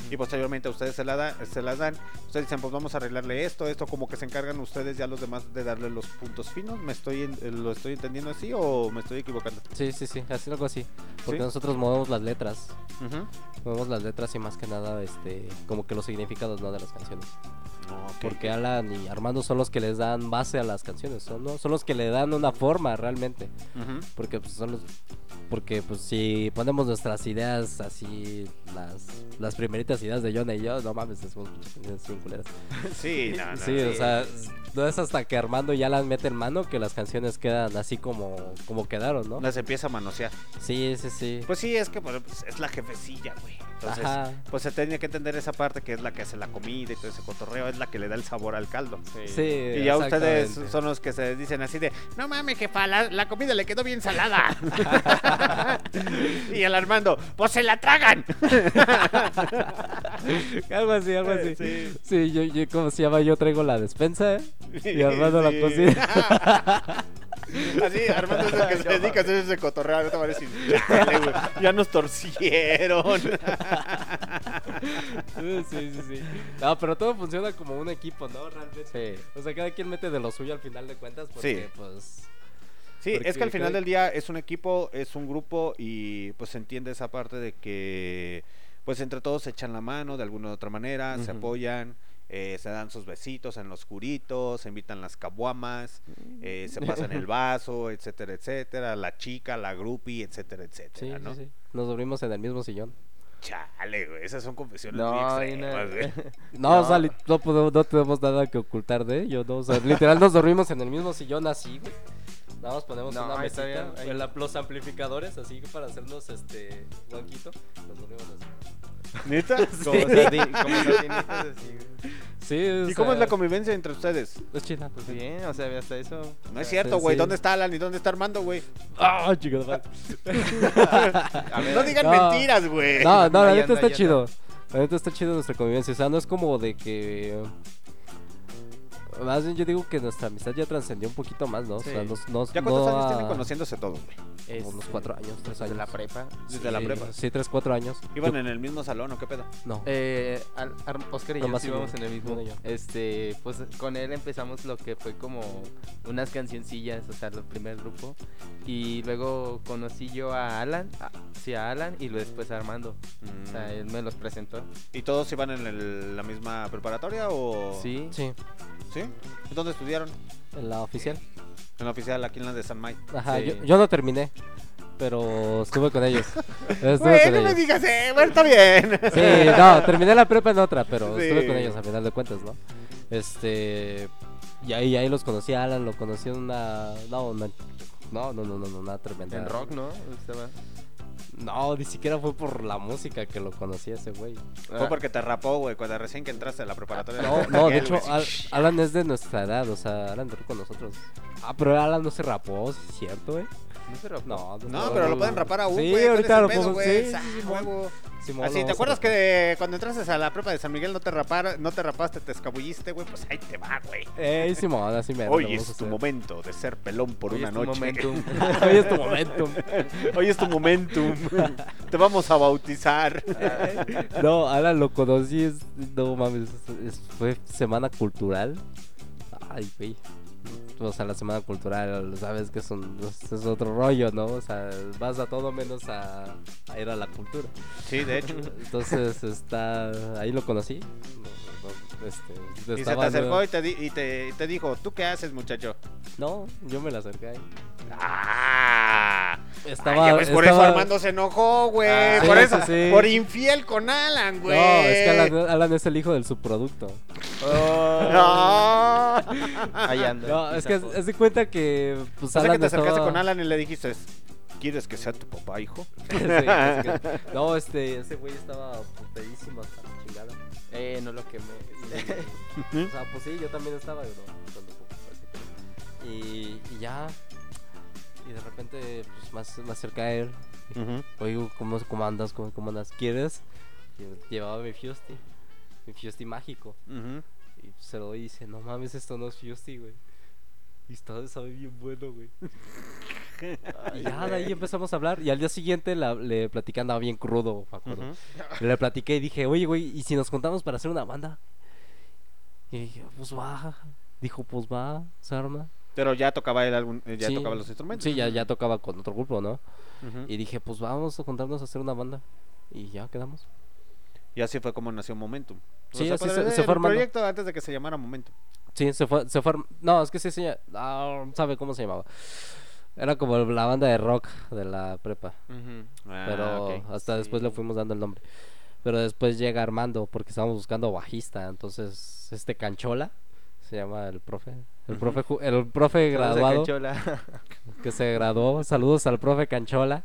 y posteriormente a ustedes se, la da- se las dan. Ustedes dicen, pues vamos a arreglarle esto, esto, como que se encargan ustedes ya los demás de darle los puntos finos. ¿Me estoy en- eh, ¿Lo estoy entendiendo así o me estoy equivocando? Sí, sí, sí, así algo así. Porque ¿Sí? nosotros movemos las letras, Ujú. movemos las letras y más que nada, este, como que los significados, ¿no? De las canciones. Porque Alan y Armando son los que les dan base a las canciones, son, ¿no? son los que le dan una forma realmente. Porque pues son los porque pues si ponemos nuestras ideas así las las primeritas ideas de John y yo, no mames, canciones bien culeras. Sí, no, no, Sí, o sea, no es hasta que Armando ya las mete en mano que las canciones quedan así como como quedaron, ¿no? Las empieza a manosear. Sí, sí, sí. Pues sí, es que pues, es la jefecilla, güey. Entonces, Ajá. pues se tiene que entender esa parte que es la que hace la comida y todo ese cotorreo, es la que le da el sabor al caldo. Sí, Y ya ustedes son los que se dicen así de, no mames, jefa, la, la comida le quedó bien salada. y el Armando, pues se la tragan. algo así, algo así. Sí. Sí, yo, yo, ¿cómo se llama? Yo traigo la despensa ¿eh? Y Armando Sí. la cocina. Así, Armando es el que se dedica a hacer ese cotorreo. No te va a decir, "Chale, güey, ya nos torcieron. Sí, sí, sí. No, pero todo funciona como un equipo, ¿no? Realmente. Sí. O sea, cada quien mete de lo suyo al final de cuentas porque, Sí. pues... Sí, es que al final cada- del día es un equipo, es un grupo y pues se entiende esa parte de que pues entre todos se echan la mano de alguna u otra manera, se apoyan. Eh, se dan sus besitos en los curitos, se invitan las caguamas, eh, se pasan el vaso, etcétera, etcétera, la chica, la groupie, etcétera, Sí, etcétera, sí, ¿no? sí. Nos dormimos en el mismo sillón. Chale, güey, esas son confesiones No, muy extremas, una- güey. No, o sea, No. no, podemos- no tenemos nada que ocultar de ello, ¿no? O sea, literal nos dormimos en el mismo sillón así, güey. Nada más ponemos No, una ahí está mesita, bien, ahí. los amplificadores así para hacernos este banquito. Nos dormimos así. ¿Neta? Como sardin- como sardinitas así, güey. Sí, o ¿Y cómo es la convivencia entre ustedes? Es chida, pues bien, o sea, hasta eso. No es Sí, cierto, güey. sí. ¿Dónde está Alan y dónde está Armando, güey? Ah, chingada madre. A ver, No digan No. mentiras, güey. No, no, la Ahí neta anda, está ahí chido. La neta está chido nuestra convivencia. O sea, no es como de que. Más bien yo digo que nuestra amistad ya trascendió un poquito más, ¿no? O sea, Sí. nos, nos- ¿Ya cuántos no años a- tienen conociéndose todos, güey? unos cuatro años, tres desde años. la prepa. Desde la Sí, prepa. Sí, tres, cuatro años. ¿Iban Yo- en el mismo salón o qué pedo? No. Eh, al- Ar- Oscar y yo sí íbamos en el mismo. Este, pues con él empezamos lo que fue como unas cancioncillas, o sea, el primer grupo. Y luego conocí yo a Alan, a- sí, a Alan y luego después a Armando. O sea, él me los presentó. ¿Y todos iban en el- la misma preparatoria o...? Sí. Sí, ¿Sí? ¿Dónde estudiaron? en la oficial. En la oficial, aquí en la de San May. Ajá, Sí. yo, yo no terminé. Pero estuve con ellos. Estuve Güey, con no me ellos. digas, eh, bueno, está bien. Sí, no, terminé la prepa en otra, pero Sí. estuve con ellos a final de cuentas, ¿no? Este. Y ahí, ahí los conocí a Alan, lo conocí en una. No, una- no, no, no, no, no, una tremenda. En rock, ¿no? Estaba. No, ni siquiera fue por la música que lo conocí a ese güey. Fue porque te rapó, güey, cuando recién que entraste a la preparatoria. No, no, de hecho, Al-. Alan es de nuestra edad, o sea, Alan entró con nosotros. Ah, pero Alan no se rapó, ¿sí es cierto, güey. No se rapó. No, No, pero lo pueden rapar a un, Sí, güey. ¿cuál es ahorita lo puedo. Sí, Sa- sí. Simón, Así, ¿te acuerdas que de- cuando entraste a la prepa de San Miguel no te rapar, no te rapaste, te escabulliste, güey? Pues ahí te va, güey. Ey, Simón, así me Hoy es tu momento de ser pelón por Hoy una es tu noche. momentum. Hoy es tu momentum. Hoy es tu momentum. te vamos a bautizar. No, Alan lo conocí, es, no mames, es- es- fue semana cultural. Ay, güey. O sea, la semana cultural, sabes que es, un, es, otro rollo, ¿no? O sea, vas a todo menos a, a ir a la cultura. Sí, de hecho. Entonces, está, ahí lo conocí. No, no, este, Y se te acercó y te, di- y te, y te dijo, ¿tú qué haces, muchacho? No, yo me la acerqué ahí. Ah. Estaba, Ay, por eso Armando se enojó, güey. Ah, por sí, eso, sí, por infiel con Alan, güey. No, es que Alan, Alan es el hijo del subproducto. No. Ahí anda. No, es que es de cuenta que pues O sea que te acercaste estaba- con Alan y le dijiste, ¿quieres que sea tu papá, hijo? Sí, es que- no, este, ese güey estaba putadísimo hasta la chingada. Eh, no lo quemé. O sea, pues sí, yo también estaba, así. y, y ya. Y de repente, pues más, más cerca a él. Oigo, ¿cómo, cómo andas? ¿Cómo, ¿Cómo andas? ¿Quieres? Llevaba mi Fusti. Mi Fusti mágico. Y se lo doy y dice, no mames, esto no es Fusti, güey. Y estaba, sabe bien bueno, güey. y ya de ahí empezamos a hablar. Y al día siguiente la- le platicé, andaba bien crudo, me acuerdo. Le platiqué y dije, oye, güey, ¿y si nos contamos para hacer una banda? Y dije, pues va. Dijo, pues va, se arma. Pero ya tocaba él algún, eh, ya Sí. tocaba los instrumentos. Sí, ya, ya tocaba con otro grupo, ¿no? Y dije, pues vamos a contarnos a hacer una banda. Y ya quedamos. Y así fue como nació Momentum. Sí, así se- se el fue armando. proyecto antes de que se llamara Momentum. Sí, se fue, se fue. No, es que sí se llama. ah, sabe cómo se llamaba. Era como la banda de rock de la prepa. Ujú. Pero Ah, ok. hasta después le sí. fuimos dando el nombre. Pero después llega Armando porque estábamos buscando bajista. Entonces, este Canchola se llama el profe. El profe, el profe graduado que se graduó. Saludos al profe Canchola.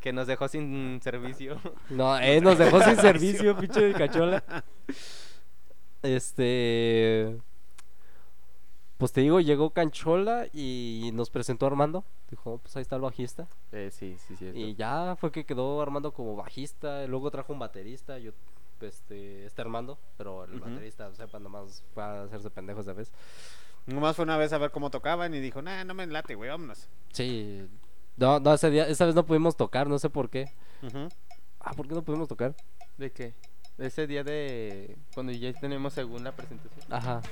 que nos dejó sin servicio. No, él nos dejó sin servicio, pinche Canchola. Este. Pues te digo, llegó Canchola y nos presentó a Armando. Dijo, "Oh, pues ahí está el bajista. Eh, sí, sí, sí. Y ya fue que quedó Armando como bajista. Luego trajo un baterista. Yo, este, este Armando. Pero el Ujú. baterista, sepa, nomás fue a hacerse pendejos de vez. Nomás fue una vez a ver cómo tocaban y dijo, nah, no me late, güey, vámonos. Sí. No, no, ese día, esa vez no pudimos tocar, no sé por qué. Ujú. Ah, ¿por qué no pudimos tocar? ¿De qué? De ese día de. Cuando ya tenemos según la presentación. Ajá.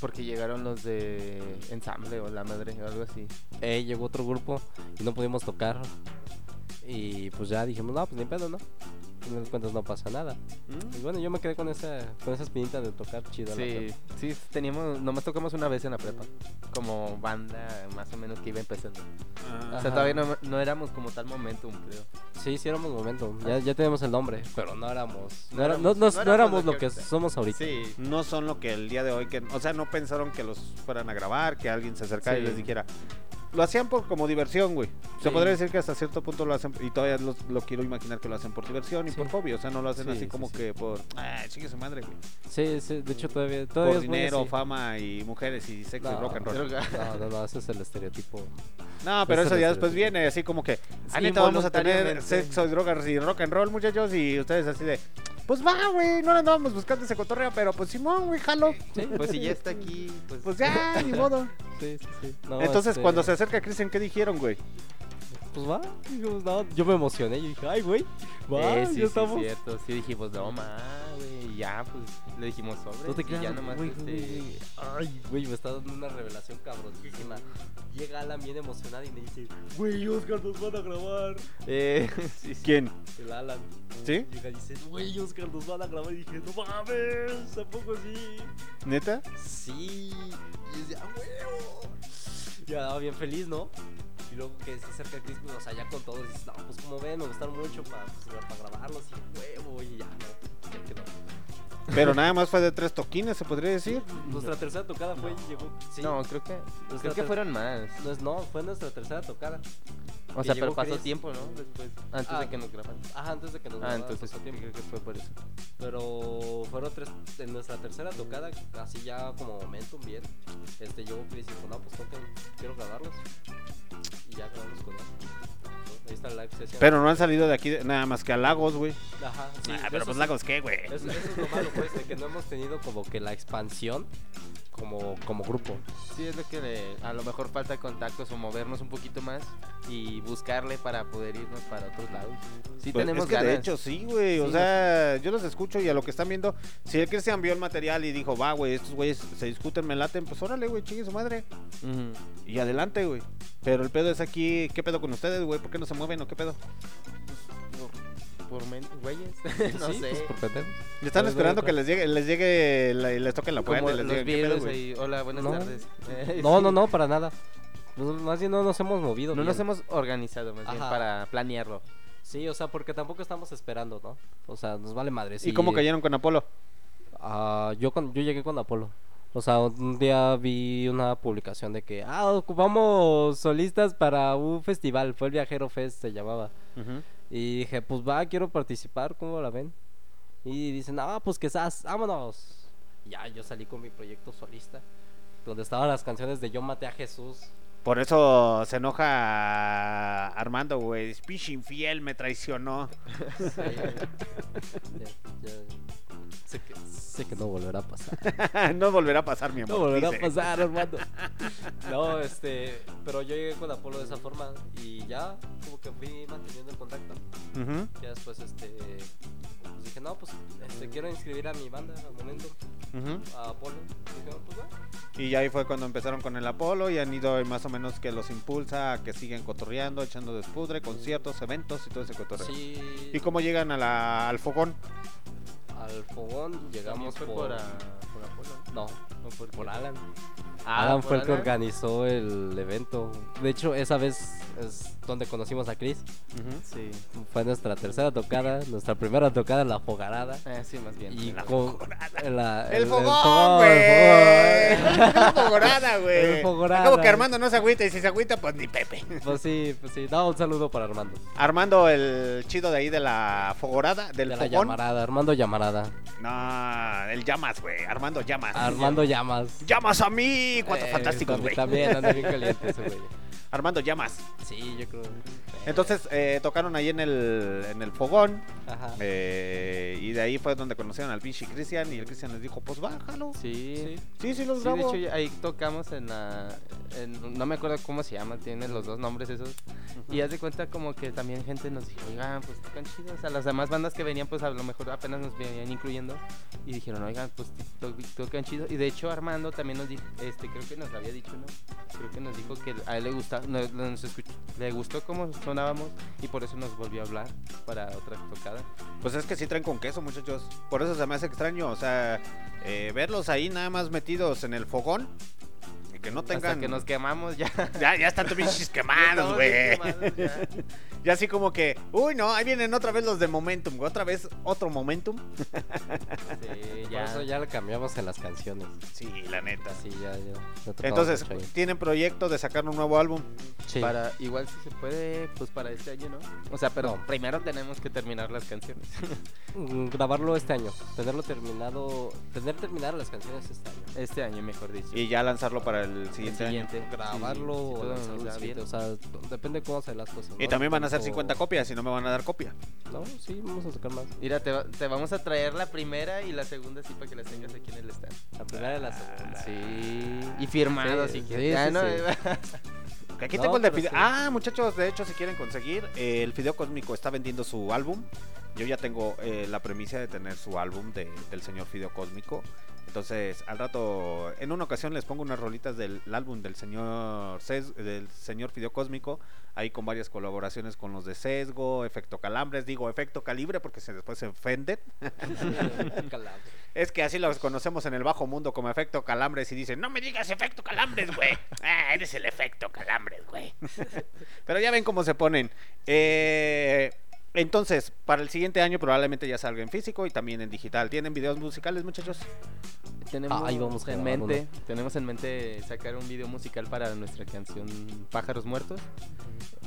Porque llegaron los de ensamble o la madre o algo así. Eh, llegó otro grupo y no pudimos tocar. Y pues ya dijimos, no, pues ni pedo, ¿no? Final de cuentas no pasa nada. ¿Mm? Y bueno, yo me quedé con esa, con esa espinita de tocar chido. en la Sí, sí, teníamos, nomás tocamos una vez en la prepa, como banda más o menos que iba empezando. Ah, O sea, todavía no, no éramos como tal momentum, creo. Sí, sí éramos momento. Ya, ya tenemos el nombre, pero no éramos. No, éramos- no- no no éramos éramos lo que que ahorita. somos ahorita. Sí, no son lo que el día de hoy que o sea no pensaron que los fueran a grabar que alguien se acercara y Sí. les dijera lo hacían por como diversión güey se Sí. podría decir que hasta cierto punto lo hacen y todavía lo, lo quiero imaginar que lo hacen por diversión y Sí. por hobby o sea no lo hacen Sí, así sí, como sí. que por ah chingue su madre güey Sí, sí, de hecho todavía, todavía por dinero así. fama y mujeres y sexo y No, rock and roll. No, no, no, ese es el estereotipo. no pero eso es ya después viene así como que ah neta vamos a tener sexo y drogas y rock and roll muchachos y ustedes así de pues va güey no andábamos buscando ese cotorreo pero pues Simón güey jalo Sí, pues si ya está aquí, pues, pues ya ni modo Sí, sí, sí. No, entonces este, cuando se acerca Cristian qué dijeron güey Pues va, digo, no, yo me emocioné. Yo dije, ay, güey, va, Eh, sí, ya sí, estamos. cierto. Sí dijimos, no, ma, güey, ya, pues, le dijimos sobre. No te creas, ya nomás, güey, este, güey, güey. Ay, güey, me está dando una revelación cabronísima. Llega Alan bien emocionado y me dice, güey, Oscar, nos van a grabar. Eh, sí, sí. quién El Alan. ¿Sí? Llega y dice, güey, Oscar, nos van a grabar. Y dije, no mames, tampoco sí. neta Sí. Y decía, "Ah, huevo. Ya andaba bien feliz, ¿no? Y luego que se acerca Chris, pues, o sea, ya con todos, dices, no, pues como ven, me gustaron mucho para, pues, para grabarlos y huevo, y ya, no, ya quedó. Pero nada más fue de tres toquines, se podría decir. Nuestra tercera tocada fue y llegó. Sí, No, creo que, Nuestra creo que fueron más. no, es- no, fue nuestra tercera tocada. O sea, llegó pero pasó Chris. tiempo, ¿no? Después, antes Ah. de que nos grabaran. Ajá, antes de que nos Ah, grabaran, entonces pasó tiempo. creo que fue por eso. Pero fueron tres, en nuestra tercera tocada, así ya como momentum bien. Este, yo Chris dijo, no, pues toquen, quiero grabarlos. Y ya grabamos con él. Ahí está la live session. Pero no han salido de aquí de- nada más que a Lagos, güey. Ajá, sí, ah, pero pues sí. Lagos, ¿qué, güey? Eso, eso es lo malo, pues, de que no hemos tenido como que la expansión como, como grupo. Sí, es lo que le- a lo mejor falta contactos o movernos un poquito más y buscarle para poder irnos para otros lados. Sí, Pues, tenemos es que ganas. de hecho sí, güey. o Sí, sea, yo los escucho y a lo que están viendo, si el Cristian vio el material y dijo, va, güey, estos güeyes se discuten, me laten, pues órale, güey, chingue su madre. Y adelante, güey. Pero el pedo es aquí, ¿qué pedo con ustedes, güey? ¿Por qué no se mueven o qué pedo? Por, por men- güeyes. no Sí, sé. pues, por pendejos. Y están esperando que les llegue, les llegue la- y les toquen la puerta Como y les los. Hola, buenas No. tardes. No, no, no, para nada. Pues, más bien no nos hemos movido. No nos hemos organizado más bien para planearlo. Sí, o sea, porque tampoco estamos esperando, ¿no? O sea, nos vale madre. ¿Y cómo cayeron con Apolo? Ah, yo, con, yo llegué con Apolo. O sea, un día vi una publicación de que, ah, ocupamos solistas para un festival. Fue el Viajero Fest, se llamaba. Y dije, pues va, quiero participar, ¿cómo la ven? Y dicen, ah, pues que estás, vámonos. Y ya, yo salí con mi proyecto solista, donde estaban las canciones de Yo maté a Jesús. Por eso se enoja Armando, güey. Spish infiel me traicionó. Sí, ya- ya- Sé, que, sé que no volverá a pasar. no volverá a pasar, mi amor. No volverá a pasar, hermano. No, este, pero yo llegué con Apolo de esa forma y ya, como que fui manteniendo el contacto. Ujú. Ya después, este, pues dije, no, pues, este, quiero inscribir a mi banda al momento, a Apolo. Y dije, pues. Y ya ahí fue cuando empezaron con el Apolo y han ido más o menos que los impulsa a que sigan cotorreando, echando despudre, conciertos, eventos y todo ese cotorreo. Sí, ¿Y cómo llegan a la- al fogón? Al fogón llegamos fue por... por, ah, por Apolo. No, no fue por Alan. Ah, Alan por fue el que Alan. organizó el evento. De hecho, esa vez es donde conocimos a Chris. Sí. Fue nuestra tercera tocada, nuestra primera tocada en la fogarada. Eh, sí, más bien. Y La la- El, el fogón, güey. el fogorada, güey. El fogorada. Como que Armando no se agüita y si se agüita, pues ni Pepe. Pues sí, pues sí. No, un saludo para Armando. Armando, el chido de ahí de la fogorada, del de la llamarada, Armando Llamarada. No, el llamas, güey. Armando llamas. Armando Llamas. Llamas a mí. Cuatro Eh, fantásticos, también- güey. También anda bien caliente ese güey. Armando llamas. Sí, yo creo. Entonces eh, tocaron ahí en el, en el fogón. Ajá. eh, y de ahí fue donde conocieron al pinche Cristian. Y el Cristian les dijo: Pues bájalo. Sí. Sí, sí, los Sí, de hecho ahí tocamos en la eh, no me acuerdo cómo se llama, tiene los dos nombres esos. Y haz de cuenta como que también gente nos dijo, oigan, pues tocan chidos. O sea, las demás bandas que venían, pues a lo mejor apenas nos venían incluyendo. Y dijeron, oigan, pues to- tocan chido. Y de hecho Armando también nos dijo, este, creo que nos había dicho, ¿no? Creo que nos dijo que a él le gusta, nos, nos escuchó- le gustó cómo y por eso nos volvió a hablar para otra tocada. Pues es que sí traen con queso, muchachos. Por eso se me hace extraño. O sea, eh, verlos ahí nada más metidos en el fogón. Que no tengan. Hasta que nos quemamos ya. Ya, ya están pinches Ya quemados, güey. ya. Ya así como que, uy, no, ahí vienen otra vez los de Momentum. güey, Otra vez otro Momentum. Sí, Por ya. eso ya lo cambiamos en las canciones. Sí, la neta. Sí, ya, ya. Entonces, tienen proyecto de sacar un nuevo álbum. Sí. Para, igual si se puede, pues para este año, ¿no? O sea, pero No. primero tenemos que terminar las canciones. Mm, grabarlo este año, tenerlo terminado, tener terminadas las canciones este año. Este año, mejor dicho. Y ya lanzarlo para el El siguiente, año. siguiente. Grabarlo Sí, si o lanzarlo nos el da siguiente, o sea, depende cómo se las cosas. Y ¿no? también van a hacer Tanto- 50 copias y no me van a dar copia. No, sí, vamos a sacar más. Mira, te, va- te vamos a traer la primera y la segunda sí para que las tengas aquí en el stand. La primera y la segunda. Sí. Y firmado, Sí, si sí, quieres. sí, Ya, ¿no? Aquí No, tengo el de Fideo. sí. Ah, muchachos, de hecho, si quieren conseguir, eh, el Fideo Cósmico está vendiendo su álbum. Yo ya tengo eh, la premisa de tener su álbum de- del señor Fideo Cósmico. Entonces, al rato, en una ocasión les pongo unas rolitas del álbum del señor Ces- del señor Fideo Cósmico, ahí con varias colaboraciones con los de Sesgo, Efecto Calambres, digo Efecto Calibre porque se después se ofenden. Es que así los conocemos en el bajo mundo como Efecto Calambres y dicen, no me digas Efecto Calambres, güey. Ah, eres el Efecto Calambres, güey. Pero ya ven cómo se ponen. Eh, entonces, para el siguiente año probablemente ya salga en físico y también en digital. ¿Tienen videos musicales, muchachos? tenemos Ahí vamos a en mente, tenemos en mente sacar un video musical para nuestra canción Pájaros Muertos.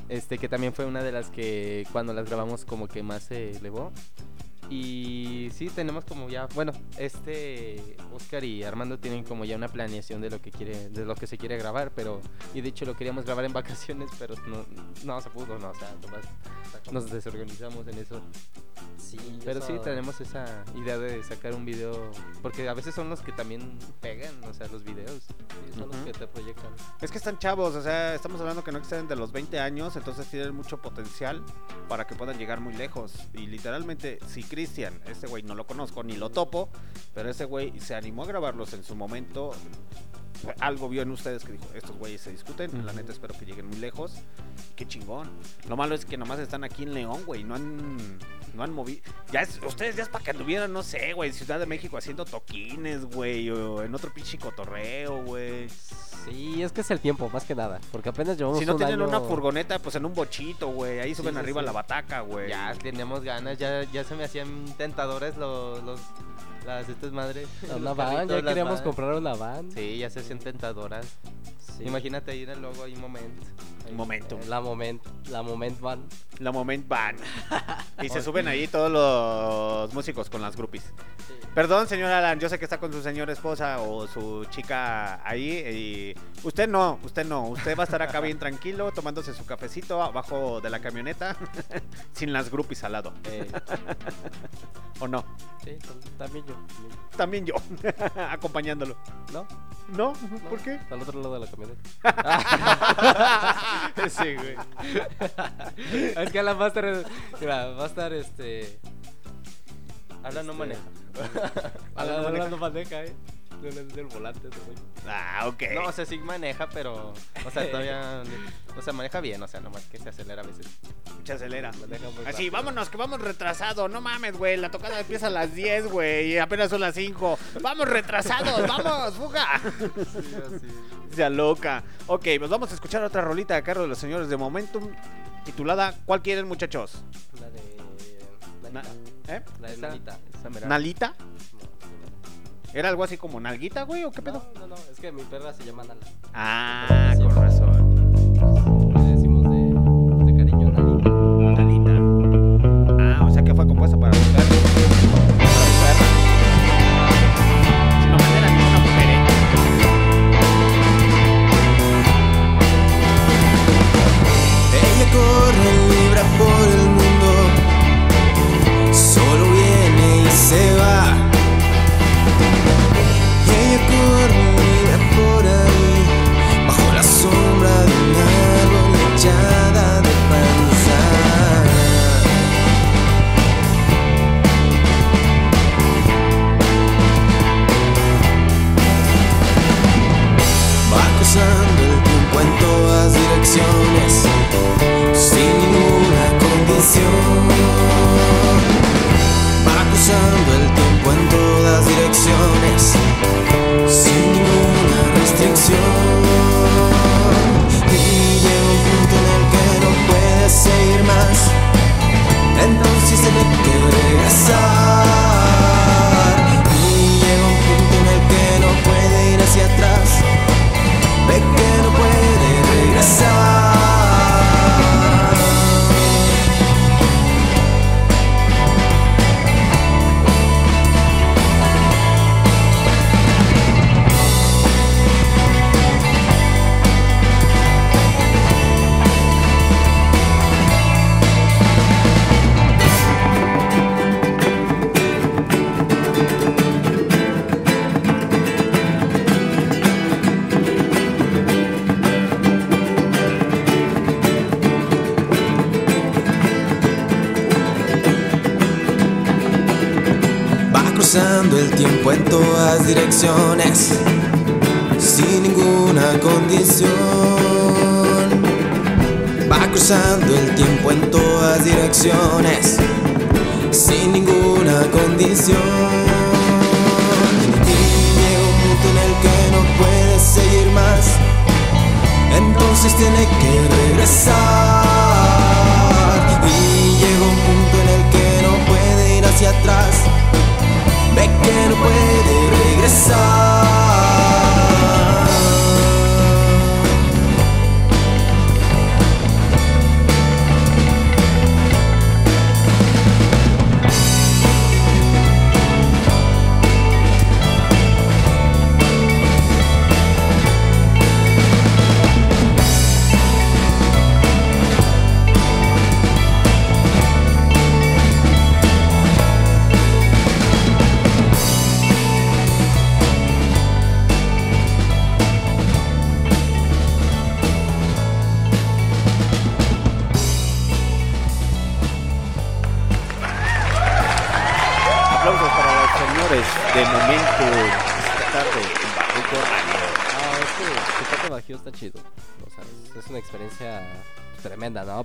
Este que también fue una de las que cuando las grabamos como que más se elevó. Y sí, tenemos como ya, bueno, este Oscar y Armando tienen como ya una planeación de lo que quiere, de lo que se quiere grabar, pero y de hecho lo queríamos grabar en vacaciones, pero no, no se pudo, no, o sea, nomás nos desorganizamos en eso. Sí, Pero sí tenemos esa idea de sacar un video, porque a veces son los que también pegan, o sea, los videos. sí, son los Ujú. que te proyectan. Es que están chavos, o sea, estamos hablando que no exceden de los 20 años, entonces tienen mucho potencial para que puedan llegar muy lejos. Y literalmente, si Cristian, este güey no lo conozco ni lo topo, pero ese güey se animó a grabarlos en su momento. Algo vio en ustedes que dijo, estos güeyes se discuten, la neta espero que lleguen muy lejos. Qué chingón. Lo malo es que nomás están aquí en León, güey, no han, no han movido. Ya es, ustedes ya es para que anduvieran, no sé, güey, en Ciudad de México haciendo toquines, güey, o en otro pinche cotorreo, güey. Sí, es que es el tiempo, más que nada. Porque apenas llevamos Si no un tienen año- una furgoneta, pues en un bochito, güey. Ahí Sí, suben sí, arriba sí. la bataca, güey. Ya teníamos ganas, ya, ya se me hacían tentadores los, los las estas madres. Una van, ya queríamos van. comprar una van. Sí, ya se hacían tentadoras. Sí. Imagínate ahí en el logo, hay un momento. Un momento. La moment, la moment van. La Moment Van. y se suben ahí todos los músicos con las groupies. Perdón, señor Alan, yo sé que está con su señora esposa o su chica ahí. Y usted no, usted no. Usted va a estar acá bien tranquilo, tomándose su cafecito abajo de la camioneta, sin las groupies al lado. Eh, ¿O no? sí, también yo. También yo, acompañándolo. ¿No? ¿No? ¿Por qué? Al otro lado de la camioneta. sí, güey. es que Alan va a estar. Mira, va a estar este. Habla no Este, maneja. Alan, no maneja. Alan no maneja, eh. Del volante, ese güey. Ah, ok. No, o sea, sí maneja, pero. O sea, todavía. O sea, maneja bien, o sea, nomás que se acelera a veces. Mucha acelera. Maneja muy Así, rápido. vámonos, que vamos retrasado. No mames, güey. La tocada empieza a las 10, güey. Y apenas son las 5. Vamos retrasados, vamos, fuga. Sea loca. Ok, pues vamos a escuchar otra rolita a cargo de los señores de Momentum. Titulada ¿Cuál quieren, muchachos? La de. Na- Nalita. ¿Eh? La de Esa- Nalita. esa. ¿Nalita? ¿Era algo así como nalguita, güey? ¿O qué pedo? No, no, no, es que mi perra se llama Nala. Ah, con razón. Le decimos de, de cariño Nalita. Nalita. Ah, o sea que fue compuesta. Para en todas direcciones, sin ninguna condición. Va cruzando el tiempo en todas direcciones, sin ninguna condición. Y llega un punto en el que no puede seguir más, entonces tiene que regresar.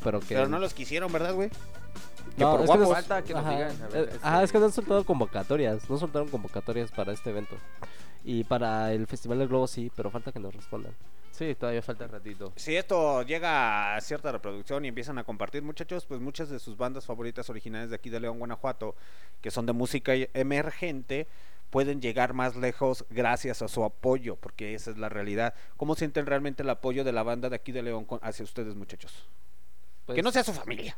Pero que. Pero no los quisieron, ¿verdad, güey? Que No, por es que guapos. nos- Falta que nos ajá, digan, ver, eh, este- ajá, es que no han soltado convocatorias. No soltaron convocatorias para este evento. Y para el Festival del Globo sí, pero falta que nos respondan. Sí, todavía falta ratito. Si esto llega a cierta reproducción y empiezan a compartir, muchachos, pues muchas de sus bandas favoritas originales de aquí de León, Guanajuato, que son de música emergente, pueden llegar más lejos gracias a su apoyo, porque esa es la realidad. ¿Cómo sienten realmente el apoyo de la banda de aquí de León hacia ustedes, muchachos? Pues- Que no sea su familia.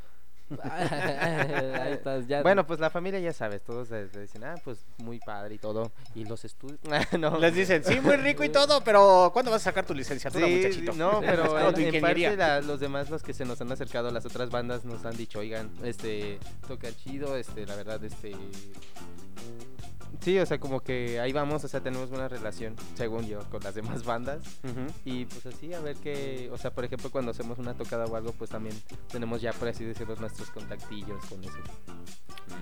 Ahí estás, ya. Bueno, pues la familia ya sabes, todos eh, dicen, ah, pues muy padre y todo. Y los estudios. no. Les dicen, sí, muy rico y todo, pero ¿cuándo vas a sacar tu licenciatura, Sí, muchachito? no, pero en, en ingeniería. parte la- los demás, los que se nos han acercado, las otras bandas nos han dicho, oigan, este, toca chido, este, la verdad, este... Sí, o sea, como que ahí vamos, o sea, tenemos buena relación, según yo, con las demás bandas. Y pues así, a ver qué, o sea, por ejemplo, cuando hacemos una tocada o algo, pues también tenemos ya, por así decirlo, nuestros contactillos con eso.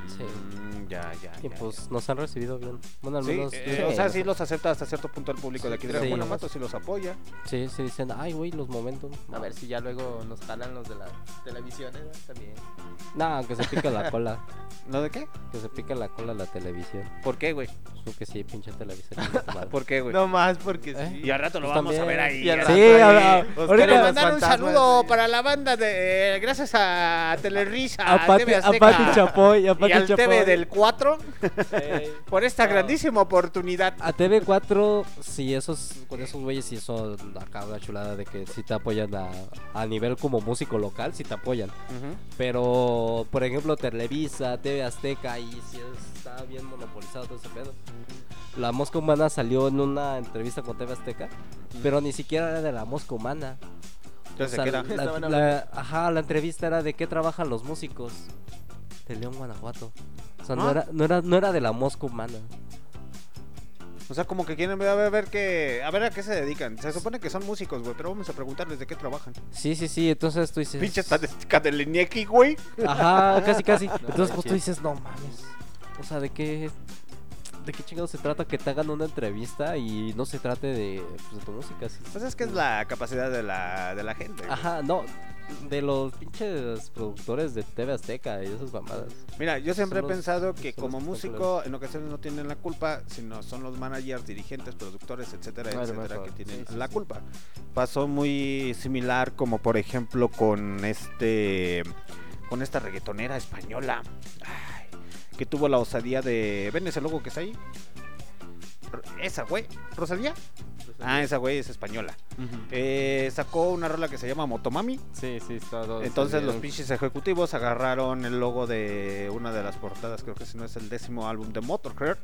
Sí. Mm, ya, ya, Y ya, pues nos han recibido bien. Bueno, al Sí, menos. eh, o sea, sí los acepta hasta cierto punto el público de aquí de Guanajuato, sí los apoya. Sí, sí, dicen, ay, güey, los momentos. A ver si ya luego nos jalan los de la televisión, ¿eh? También. No, que se pica la cola. ¿No de qué? Que se pica la cola la televisión. ¿Por qué, güey? Porque sí, pinche televisión. chinga tu madre. ¿Por qué, güey? No más porque ¿Eh? sí. Y al rato lo Pues vamos a también. ver ahí. Y al al rato Sí, ahí. ahora- Oscar ahorita. y los mandar un fantasmas, saludo sí. para la banda de. Gracias a Telerisa, A Pati, TV a Azteca Pati Chapoy, a y Pati al Chapoy. TV del 4 Ey. por esta No. grandísima oportunidad. A TV4, sí, esos, con esos güeyes sí son acá una chulada de que sí te apoyan a, a nivel como músico local, sí te apoyan. Pero, por ejemplo, Televisa, TV Azteca, ahí sí está bien monopolizado todo ese pedo. La Mosca Humana salió en una entrevista con TV Azteca, pero ni siquiera era de la Mosca Humana. Entonces, O sea, ¿qué era? la, ajá, la entrevista era de qué trabajan los músicos de León, Guanajuato. O sea, no, Ah. era, no, era, no era de la Mosca Humana. O sea, como que quieren ver, a ver, ver qué. A ver a qué se dedican. Se supone que son músicos, güey, pero vamos a preguntarles de qué trabajan. Sí, sí, sí, entonces tú dices... Pinche estadística del Iñaki, güey. Ajá, casi, casi. Entonces, pues tú dices, no mames. O sea, ¿de qué, de qué chingados se trata que te hagan una entrevista y no se trate de, pues, de tu música? sí. Pues es que es la capacidad de la, de la gente. güey. Ajá, no. De los pinches productores de TV Azteca y esas mamadas. Mira, yo siempre he los- pensado que como músico en ocasiones no tienen la culpa, sino son los managers, dirigentes, productores, etcétera, etcétera, mejor, que tienen sí, la sí. culpa. Pasó muy similar como por ejemplo con este con esta reggaetonera española ay, que tuvo la osadía de ¿ven ese logo que está ahí? Esa güey, Rosalía. Ah, esa güey es española. Eh, sacó una rola que se llama Motomami. Sí, sí, todo. Entonces los pinches ejecutivos agarraron el logo de una de las portadas, creo que si no es el décimo álbum de Motorhead,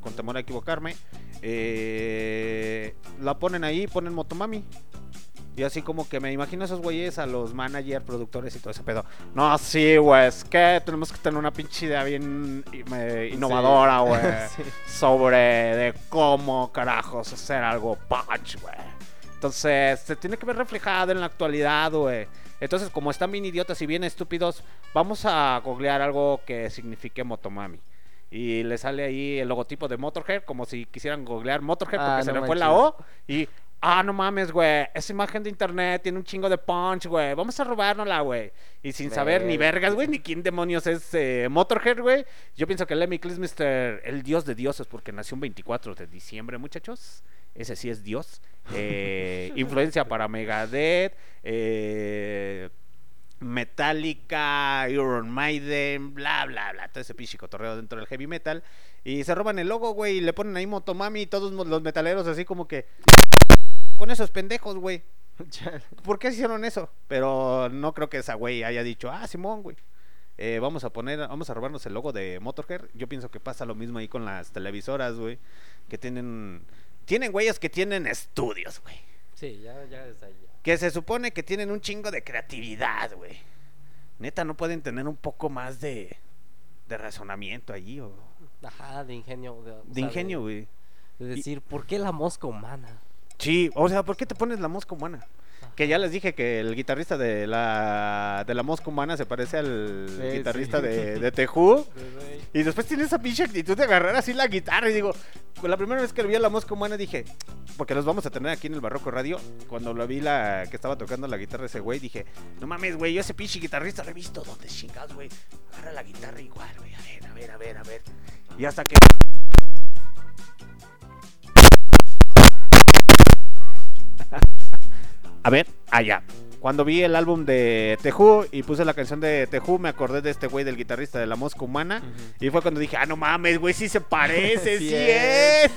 con temor a equivocarme, eh, la ponen ahí, ponen Motomami. Y así como que me imagino a esos güeyes, a los managers, productores y todo ese pedo. No, sí, güey, es que tenemos que tener una pinche idea bien eh, innovadora, güey. Sí. Sobre de cómo carajos hacer algo punch, güey. Entonces, se tiene que ver reflejado en la actualidad, güey. Entonces, como están bien idiotas y bien estúpidos, vamos a googlear algo que signifique Motomami. y le sale ahí el logotipo de Motorhead, como si quisieran googlear Motorhead porque Ah, se le fue la. O. Y, ah, no mames, güey, esa imagen de internet tiene un chingo de punch, güey, vamos a robárnosla, güey. Y sin saber ni Verga. vergas, güey, ni quién demonios es eh, Motorhead, güey. Yo pienso que Lemmy Kilmister, el dios de dioses, porque nació un 24 de diciembre, muchachos. Ese sí es dios. Eh, influencia para Megadeth, eh, Metallica, Iron Maiden, bla, bla, bla. Todo ese pinche cotorreo dentro del heavy metal. Y se roban el logo, güey, y le ponen ahí Motomami y todos los metaleros así como que... Con esos pendejos, güey. ¿Por qué hicieron eso? Pero no creo que esa güey haya dicho, ah, Simón, güey. eh, vamos a poner, vamos a robarnos el logo de Motorhead. Yo pienso que pasa lo mismo ahí con las televisoras, güey. Que tienen, tienen güeyes que tienen estudios, güey. Sí, ya, ya está ahí. Que se supone que tienen un chingo de creatividad, güey. Neta, no pueden tener un poco más de, de razonamiento allí, o Ajá, de ingenio. De, de ingenio, güey. De, decir, ¿por qué la mosca humana? Sí, o sea, ¿por qué te pones la mosca humana? Que ya les dije que el guitarrista de la, de la mosca humana se parece al guitarrista sí. de, de Tejú. Y después tiene esa pinche actitud de agarrar así la guitarra. Y digo, la primera vez que vi a la mosca humana dije, porque los vamos a tener aquí en el Barroco Radio. Cuando lo vi la que estaba tocando la guitarra ese güey, dije, no mames, güey, yo ese pinche guitarrista lo he visto. ¿Dónde chingados, güey? Agarra la guitarra igual, güey. A ver, a ver, a ver, a ver. Y hasta que. A ver, allá. Cuando vi el álbum de Tejú y puse la canción de Tejú, me acordé de este güey del guitarrista de la mosca humana. Y fue cuando dije, ah, no mames, güey, sí se parece, sí, Sí es.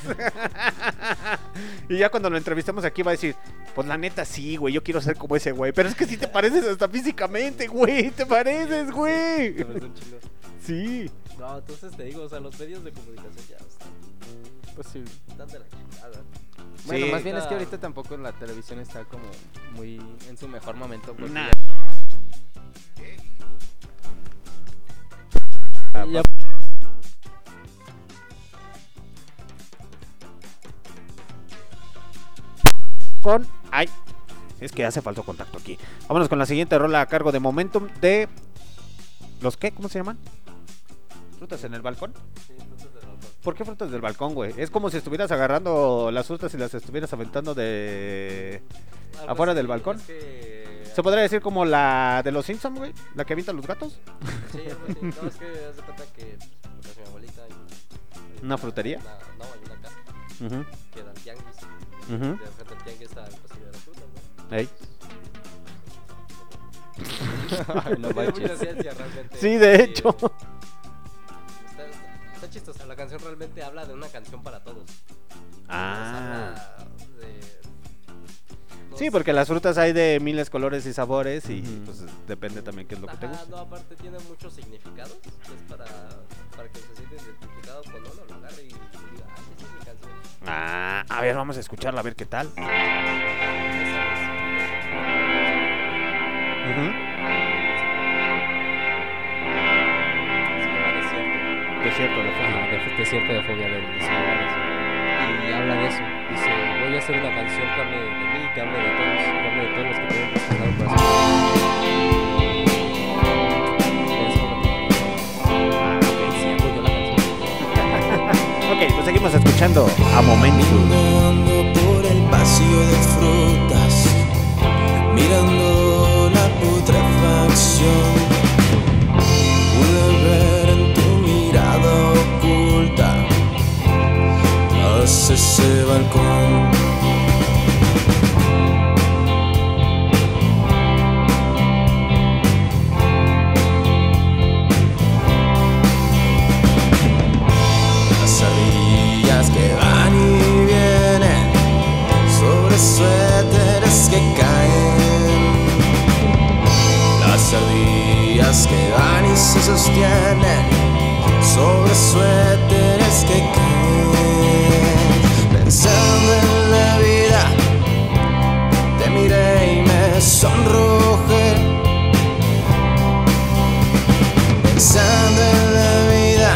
y ya cuando lo entrevistamos aquí va a decir, pues la neta sí, güey, yo quiero ser como ese güey. Pero es que sí te pareces hasta físicamente, güey, te pareces, güey. Chingo. Sí. No, entonces te digo, o sea, los medios de comunicación ya están, Pues sí. están de la chingada. Bueno, Sí. más bien es que ahorita tampoco la televisión está como muy en su mejor momento. porque Nah. ya- Ya- Con. Ay. Es que hace falso contacto aquí. Vámonos con la siguiente rola a cargo de Momentum de. ¿Los qué? ¿Cómo se llaman? ¿Frutas en el balcón? Sí, dos. ¿Por qué frutas del balcón, güey? Es como si estuvieras agarrando las frutas y las estuvieras aventando de. Algo ¿Afuera del así, balcón? es que- ¿Se podría decir como la de los Simpsons, güey? ¿La que avientan los gatos? Sí, algo así. No, es que haz de cuenta que pues, mi abuelita hay hay ¿Una frutería? una- no, hay una casa Ujú, que da el tianguis. ujú. De frente al tianguis está el pasillo de las frutas, ¿no? Ey. Ay, no manches. ciencia. Sí, de Y, hecho. Está, está- chistosa. La canción realmente habla de una canción para todos. Ah. Habla de- no Sí, sé. porque las frutas hay de miles colores y sabores y pues depende también qué es lo que te gusta. no, aparte tiene muchos significados. Es para, para que se sienten identificados cuando uno lo agarre y diga, ah, esa es mi canción. Ah, a ver, vamos a escucharla a ver qué tal. Ujú. Desierto. De Ajá, de, desierto de fobia del Luis Y habla de eso. Dice, voy a hacer una canción que hable de mí, que hable de todos, que hable de todos los que tienen despertado. Sí, apoyo la canción. Ok, pues seguimos escuchando a Momentum. Por el pasillo de frutas, mirando la putrefacción. Ese balcón. Las ardillas que van y vienen sobre suéteres que caen. Las ardillas que van y se sostienen sobre suéteres que caen. Pensando en la vida, te miré y me sonrojé. Pensando en la vida.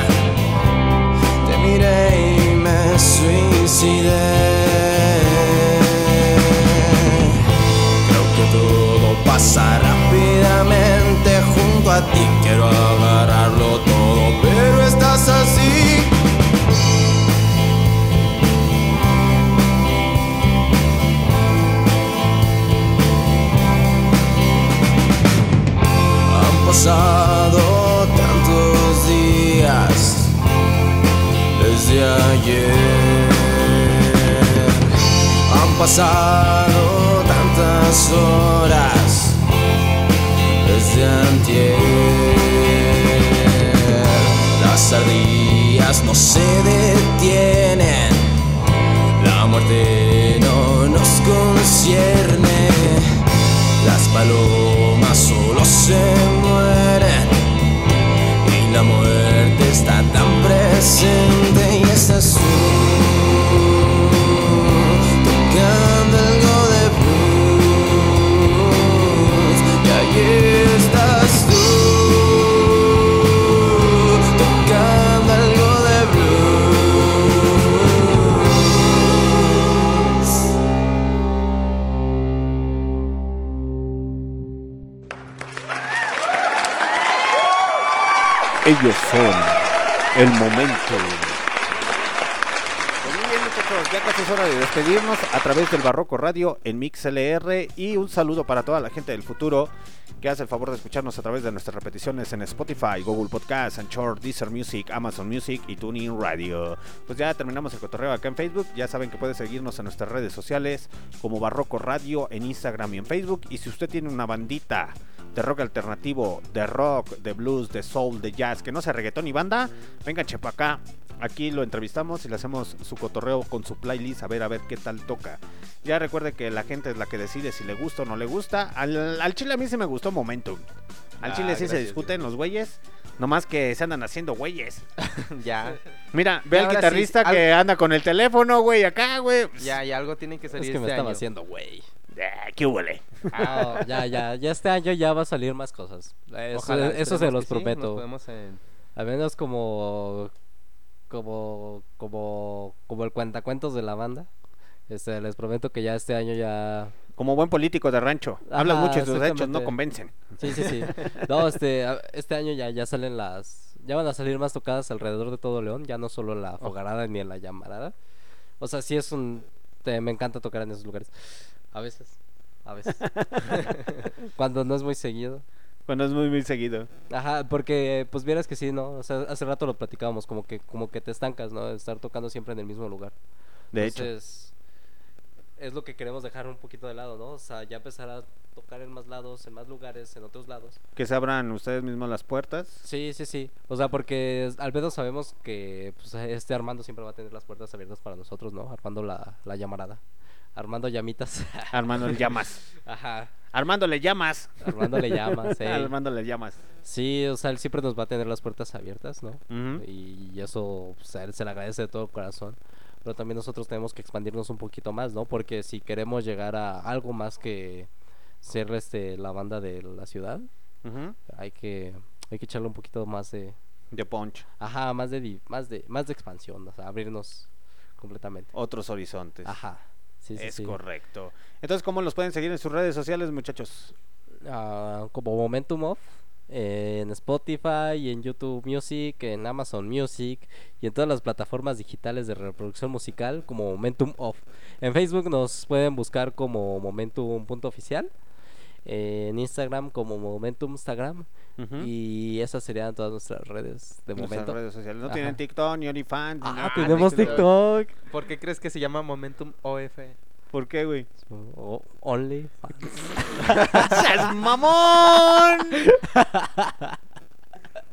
Te miré y me suicidé. Creo que todo pasa rápidamente junto a ti. Quiero agarrarlo pasado tantos días desde ayer. Han pasado tantas horas desde antier. Las ardillas no se detienen, la muerte no nos concierne. Las palomas solo se mueren y la muerte está tan presente y tú tocando Ellos son el momento. Pues muy bien, muchachos, ya casi es hora de despedirnos a través del Barroco Radio en MixLR y un saludo para toda la gente del futuro que hace el favor de escucharnos a través de nuestras repeticiones en Spotify, Google Podcast, Anchor, Deezer Music, Amazon Music y TuneIn Radio. Pues ya terminamos el cotorreo acá en Facebook, ya saben que puede seguirnos en nuestras redes sociales como Barroco Radio en Instagram y en Facebook y si usted tiene una bandita de rock alternativo, de rock, de blues, de soul, de jazz, que no sea reggaetón y banda, vengan chepa acá. Aquí lo entrevistamos y le hacemos su cotorreo con su playlist a ver a ver qué tal toca. Ya recuerde que la gente es la que decide si le gusta o no le gusta. Al, al chile a mí sí me gustó Momentum. Al Ah, chile sí se discuten los güeyes. Nomás que se andan haciendo güeyes. ya, Mira, ve al sí, guitarrista al- que anda con el teléfono, güey, acá, güey. ya, y algo tiene que Es salir que me este año. haciendo, güey. Eh, ¿Qué huele? Ah, ya, ya, ya este año ya va a salir más cosas. Eso, Ojalá, eso se los sí, nos prometo. en- Al menos como como como como el cuentacuentos de la banda. Este, les prometo que ya este año ya Como buen político de rancho. Hablas Ajá, mucho y tus hechos no convencen. Sí, sí, sí. No, este este año ya ya salen las ya van a salir más tocadas alrededor de todo León, ya no solo en la Fogarada ni en la Llamarada. O sea, sí es un te- me encanta tocar en esos lugares. A veces. A veces. Cuando no es muy seguido. Cuando es muy, muy seguido. Ajá, porque pues vieras que sí, ¿no? O sea, hace rato lo platicábamos, como que, como que te estancas, ¿no? De estar tocando siempre en el mismo lugar. De hecho. Entonces, es lo que queremos dejar un poquito de lado, ¿no? O sea, ya empezar a tocar en más lados, en más lugares, en otros lados. Que se abran ustedes mismos las puertas. Sí, sí, sí. O sea, porque al menos sabemos que pues, este Armando siempre va a tener las puertas abiertas para nosotros, ¿no? Armando la, la llamarada. Armando llamitas. Armando le llamas. Ajá. Armando le llamas. Armando le llamas, ey. Armando le llamas. Sí, o sea, él siempre nos va a tener las puertas abiertas, ¿no? Y eso pues, a él se le agradece de todo corazón. Pero también nosotros tenemos que expandirnos un poquito más, ¿no? Porque si queremos llegar a algo más que ser este la banda de la ciudad, hay que hay que echarle un poquito más de De punch. ajá, más de más de más de expansión, o sea, abrirnos completamente. Otros horizontes. Ajá. Sí, sí, es sí. correcto. Entonces, ¿cómo los pueden seguir en sus redes sociales, muchachos? Ah, como Momentum Off eh, en Spotify, en YouTube Music, en Amazon Music y en todas las plataformas digitales de reproducción musical como Momentum Off. En Facebook nos pueden buscar como Momentum.oficial, eh, en Instagram como Momentum Instagram Ujú. y esas serían todas nuestras redes de Nuestras momento. redes sociales. No Ajá. tienen TikTok ni OnlyFans. ni Ah, nada. tenemos TikTok. TikTok. ¿Por qué crees que se llama Momentum OF? ¿Por qué, güey? O- only. ¡Seas mamón!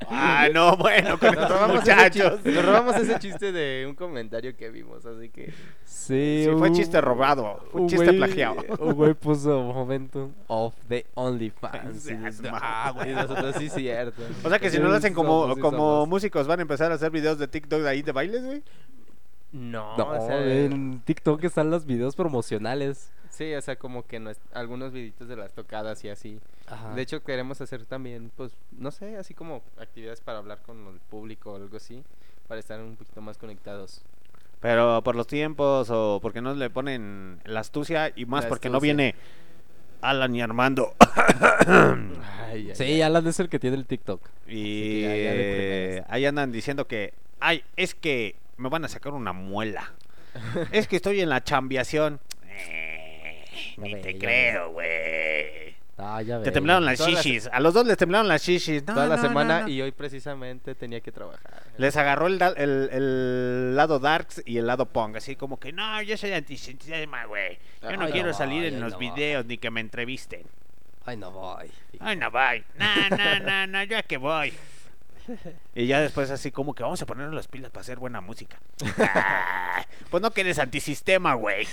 ah, no, bueno, con Nos estos muchachos. nos robamos ese chiste de un comentario que vimos, así que... Sí, Sí, fue un- chiste robado. Fue un chiste plagiado. Un güey puso Momentum of the OnlyFans. y ah, güey, nosotros sí, cierto. O sea que si no lo hacen como, Somos, como somos. músicos, van a empezar a hacer videos de TikTok de ahí de bailes, güey. No, No, o sea, en TikTok están los videos promocionales. Sí, o sea, como que nues- algunos videitos de las tocadas y así. Ajá. De hecho, queremos hacer también, pues, no sé, así como actividades para hablar con el público o algo así, para estar un poquito más conectados. Pero por los tiempos o porque no le ponen la astucia y más La porque no astucia. viene Alan y Armando. Ay, ay, sí, ay. Alan es el que tiene el TikTok. Y que ya- ya de eh, primeras. ahí andan diciendo que, ay, es que me van a sacar una muela. es que estoy en la chambiación. Eh, Ni ve, te creo, güey. No, Ah, ya Te temblaron las shishis. A los dos les temblaron las shishis. No, Toda la no, semana no, y hoy precisamente tenía que trabajar. Les agarró el, da- el, el lado darks y el lado punk. Así como que, no, yo soy antisistema, güey. Yo no Ay, quiero salir en ay, los no videos ni que me entrevisten. Ay, no voy. Ay, no voy. No, no, no, no, yo a que voy. Y ya después así como que vamos a ponernos las pilas para hacer buena música. Ah, pues no que eres antisistema, güey.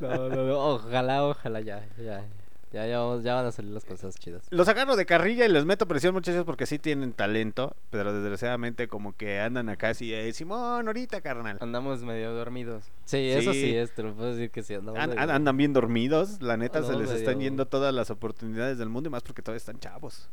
No, no, no, Ojalá, ojalá ya. Ya, ya, ya, vamos- ya van a salir las cosas chidas. Los agarro de carrilla y les meto presión, muchachos, porque sí tienen talento. Pero desgraciadamente como que andan acá así, eh, Simón, ahorita, carnal. Andamos medio dormidos. Sí, eso Sí. es, te lo puedo decir que sí. andamos medio- andan bien dormidos, la neta se les están yendo todas las oportunidades del mundo y más porque todavía están chavos.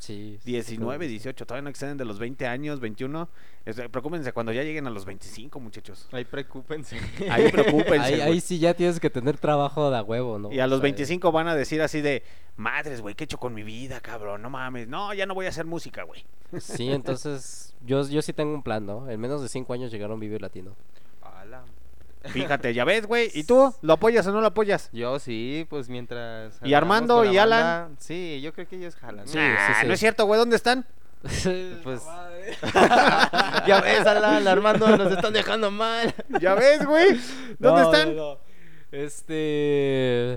Sí. sí, 19, como- 18, todavía no exceden de los 20 años, 21. Este, preocúpense cuando ya lleguen a los 25, muchachos. Ahí preocúpense. Ahí preocúpense. Ahí, sí ya tienes que tener trabajo de a huevo, ¿no? Y a O los sea, 25 van a decir así de, madres, güey, ¿qué he hecho con mi vida, cabrón? No mames. No, ya no voy a hacer música, güey. Sí, entonces yo, yo sí tengo un plan, ¿no? En menos de 5 años llegar a un Vive Latino. Fíjate, ya ves, güey. ¿Y tú? ¿Lo apoyas o no lo apoyas? Yo sí, pues mientras. ¿Y Armando y Alan? banda, Sí, yo creo que ellos jalan. Sí, Nah, sí. No es cierto, güey. ¿Dónde están? Pues. ya ves, Alan, Armando, nos están dejando mal. Ya ves, güey. ¿Dónde No, están? no, no. Este.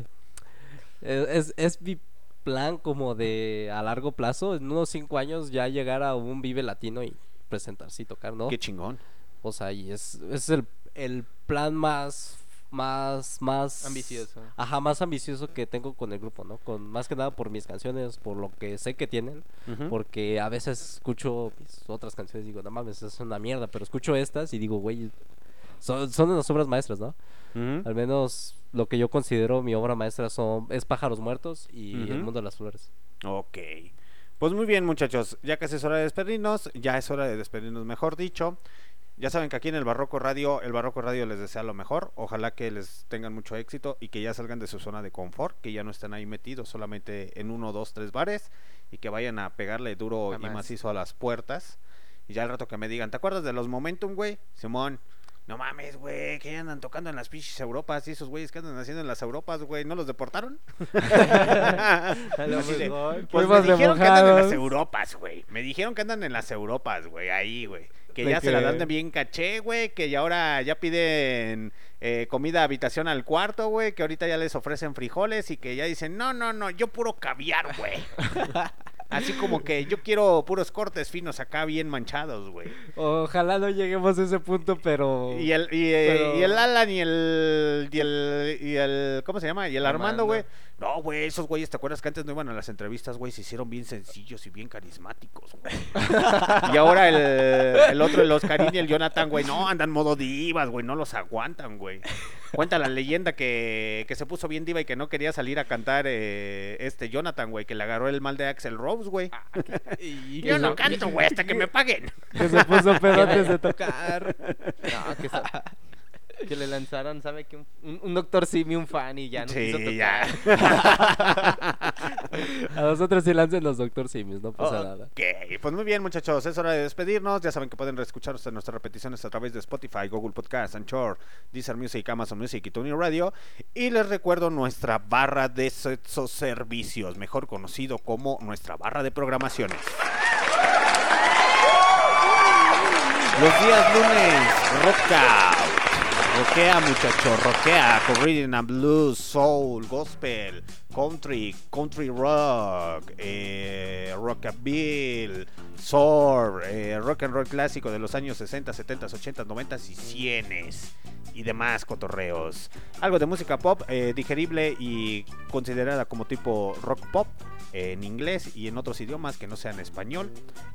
Es, es, es mi plan como de a largo plazo, en unos 5 años ya llegar a un Vive Latino y presentarse y tocar, ¿no? Qué chingón. O sea, y es, es el, el plan más, más, más... Ambicioso. Ajá, más ambicioso que tengo con el grupo, ¿no? Con, más que nada por mis canciones, por lo que sé que tienen. Porque a veces escucho mis otras canciones y digo, no mames, es una mierda. Pero escucho estas y digo, güey, son, son las obras maestras, ¿no? Al menos lo que yo considero mi obra maestra son es Pájaros Muertos y El. Mundo de las Flores. Ok. Pues muy bien, muchachos. Ya casi es hora de despedirnos. Ya es hora de despedirnos, mejor dicho. Ya saben que aquí en el Barroco Radio, el Barroco Radio les desea lo mejor. Ojalá que les tengan mucho éxito y que ya salgan de su zona de confort, que ya no estén ahí metidos solamente en uno, dos, tres bares y que vayan a pegarle duro y macizo a las puertas. Y ya al rato que me digan, ¿te acuerdas de los Momentum, güey? Simón. No mames, güey, que ya andan tocando en las pinches Europas y esos güeyes que andan haciendo en las Europas, güey, ¿no los deportaron? De, pues me dijeron que andan en las. Europas, güey. Me dijeron que andan en las Europas, güey, ahí, güey. Que De ya se la dan de bien caché, güey. Que ya ahora ya piden eh, comida, habitación al cuarto, güey. Que ahorita ya les ofrecen frijoles y que ya dicen, no, no, no, yo puro caviar, güey. Así como que yo quiero puros cortes finos acá bien manchados, güey. Ojalá no lleguemos a ese punto, pero... Y el, y, eh, Pero- y el Alan y el, y el, y el, ¿cómo se llama? Y el Armando. güey. No, güey, esos güeyes, ¿te acuerdas que antes no iban a las entrevistas, güey? Se hicieron bien sencillos y bien carismáticos, güey. y ahora el, el otro, el Oscarín y el Jonathan, güey, no, andan modo divas, güey, no los aguantan, güey. Cuenta la leyenda que, que se puso bien diva y que no quería salir a cantar eh, este Jonathan, güey, que le agarró el mal de Axel Rose, güey. Y Yo no canto, güey, hasta que me paguen. Que se puso pedo antes de tocar. No, que, se- que le lanzaron, ¿sabe? Que un, doctor Simi, un fan y ya no quiso Sí, tocar. ya. A nosotros sí lancen los Doctor Simis, no pasa nada. Ok, pues muy bien muchachos, es hora de despedirnos. Ya saben que pueden reescuchar ustedes nuestras repeticiones a través de Spotify, Google Podcast, Anchor, Deezer Music, Amazon Music y TuneIn Radio. Y les recuerdo nuestra barra de sexo servicios, mejor conocido como nuestra barra de programaciones. Los días lunes, Rockout. Rockea, muchacho, rockea con rhythm and blues, soul, gospel, country, country rock, eh, rockabilly, soul, eh, rock and roll clásico de los años 60, 70, 80, 90 y 100 y demás cotorreos. Algo de música pop eh, digerible y considerada como tipo rock pop en inglés y en otros idiomas que no sean español.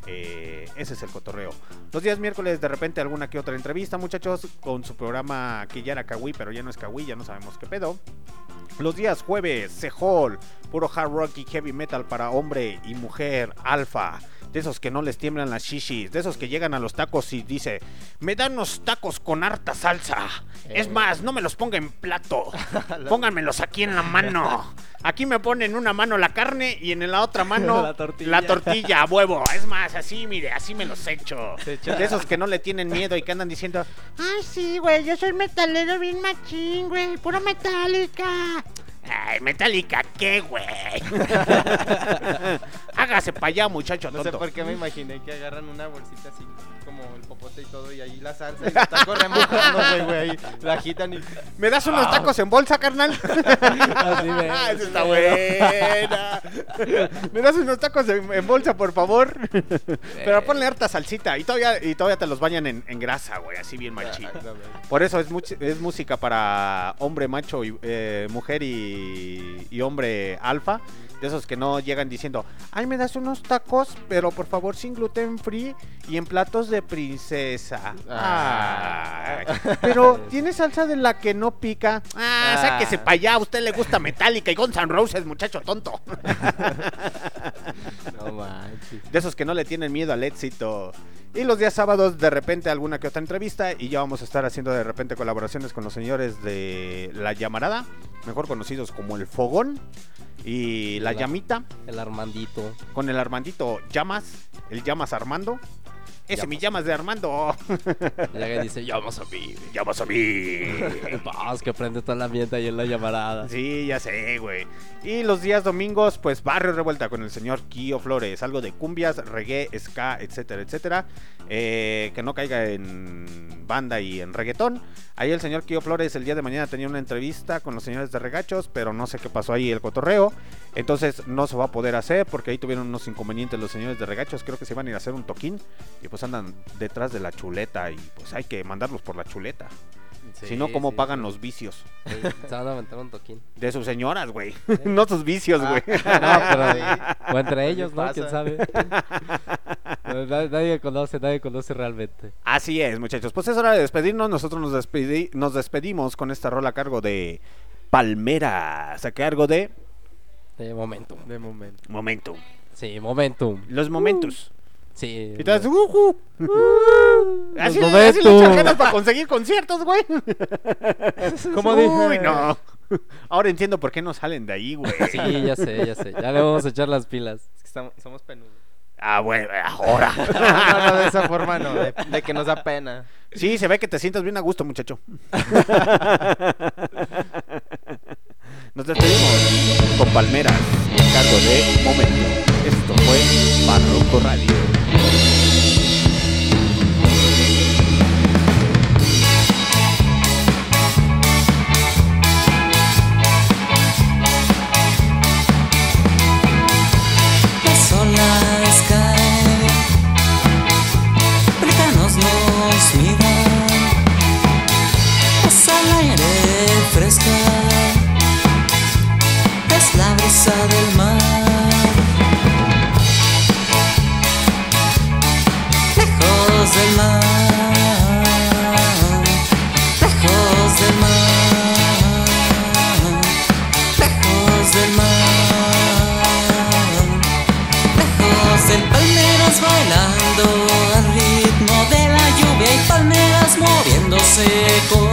Eh, ese es el cotorreo. Los días miércoles de repente alguna que otra entrevista, muchachos, con su programa que ya era Kawi, pero ya no es Kawi, ya no sabemos qué pedo. Los días jueves, Sehol, puro hard rock y heavy metal para hombre y mujer, alfa. De esos que no les tiemblan las shishis, de esos que llegan a los tacos y dice, me dan unos tacos con harta salsa. Es más, no me los ponga en plato, pónganmelos aquí en la mano. Aquí me ponen una mano la carne y en la otra mano La tortilla. la tortilla, huevo. Es más, así, mire, así me los echo. De esos que no le tienen miedo y que andan diciendo, Ay, sí, güey, yo soy metalero bien machín, güey, pura metálica. Ay, Metallica, ¿qué, güey? Hágase para allá, muchacho No sé tonto. por qué me imaginé que agarran una bolsita así, como el popote y todo, y ahí la salsa y los tacos remojándose, güey, ahí la agitan y... ¿Me das unos tacos en bolsa, carnal? Así de- Ah, esa está buena. ¿Me das unos tacos en, en bolsa, por favor? Pero ponle harta salsita y todavía, y todavía te los bañan en, en grasa, güey, así bien machín. Por eso es, much- es música para hombre macho, y eh, mujer y, y hombre alfa. De esos que no llegan diciendo, ay, me das unos tacos, pero por favor sin gluten free y en platos de princesa. Ah. Pero tiene salsa de la que no pica. Ah, Ah. sáquese para allá, a usted le gusta Metallica y Guns N' Roses, muchacho tonto. No manches. De esos que no le tienen miedo al éxito. Y los días sábados, de repente, alguna que otra entrevista. Y ya vamos a estar haciendo de repente colaboraciones con los señores de La Llamarada, mejor conocidos como El Fogón y La La- Llamita, El Armandito. con el Armandito Llamas, el Llamas Armando. Ese mi Llamas de Armando. Ya que dice, llamas a mí. Llamas a mí. Vamos, que prende toda la ambiente ahí en la llamarada. Sí, ya sé, güey. Y los días domingos, pues Barrio Revuelta con el señor Kio Flores. Algo de cumbias, reggae, ska, etcétera, etcétera. Eh, que no caiga en banda y en reggaetón. Ahí el señor Kio Flores el día de mañana tenía una entrevista con los señores de Regachos, pero no sé qué pasó ahí el cotorreo. Entonces no se va a poder hacer porque ahí tuvieron unos inconvenientes los señores de Regachos. Creo que se iban a ir a hacer un toquín y pues andan detrás de la chuleta y pues hay que mandarlos por la chuleta. si no, ¿cómo pagan los vicios? Se van a aventar un toquín. De sus señoras, güey. no sus vicios, güey. No, pero. O entre ellos, ¿no? pasa? ¿Quién sabe? Nadie, conoce, nadie conoce realmente. Así es, muchachos. Pues es hora de despedirnos. Nosotros nos, despedi- nos despedimos con esta rola a cargo de Palmeras. A cargo de De momentum. De momento. Momentum. Sí, momentum. Los momentos. Sí. Y todas, "Ujú". Así, Los así le momentum. echan ganas para conseguir conciertos, güey. ¿Cómo Uy, dije? no. Ahora entiendo por qué no salen de ahí, güey. Sí, ya sé, ya sé. Ya le vamos a echar las pilas. Es que estamos, somos penudos. Ah, bueno, ahora. No, no, de esa forma no, de, de que nos da pena. Sí, se ve que te sientas bien a gusto, muchacho. Nos despedimos con Palmeras a cargo de Momento. Esto fue Barroco Radio. Bailando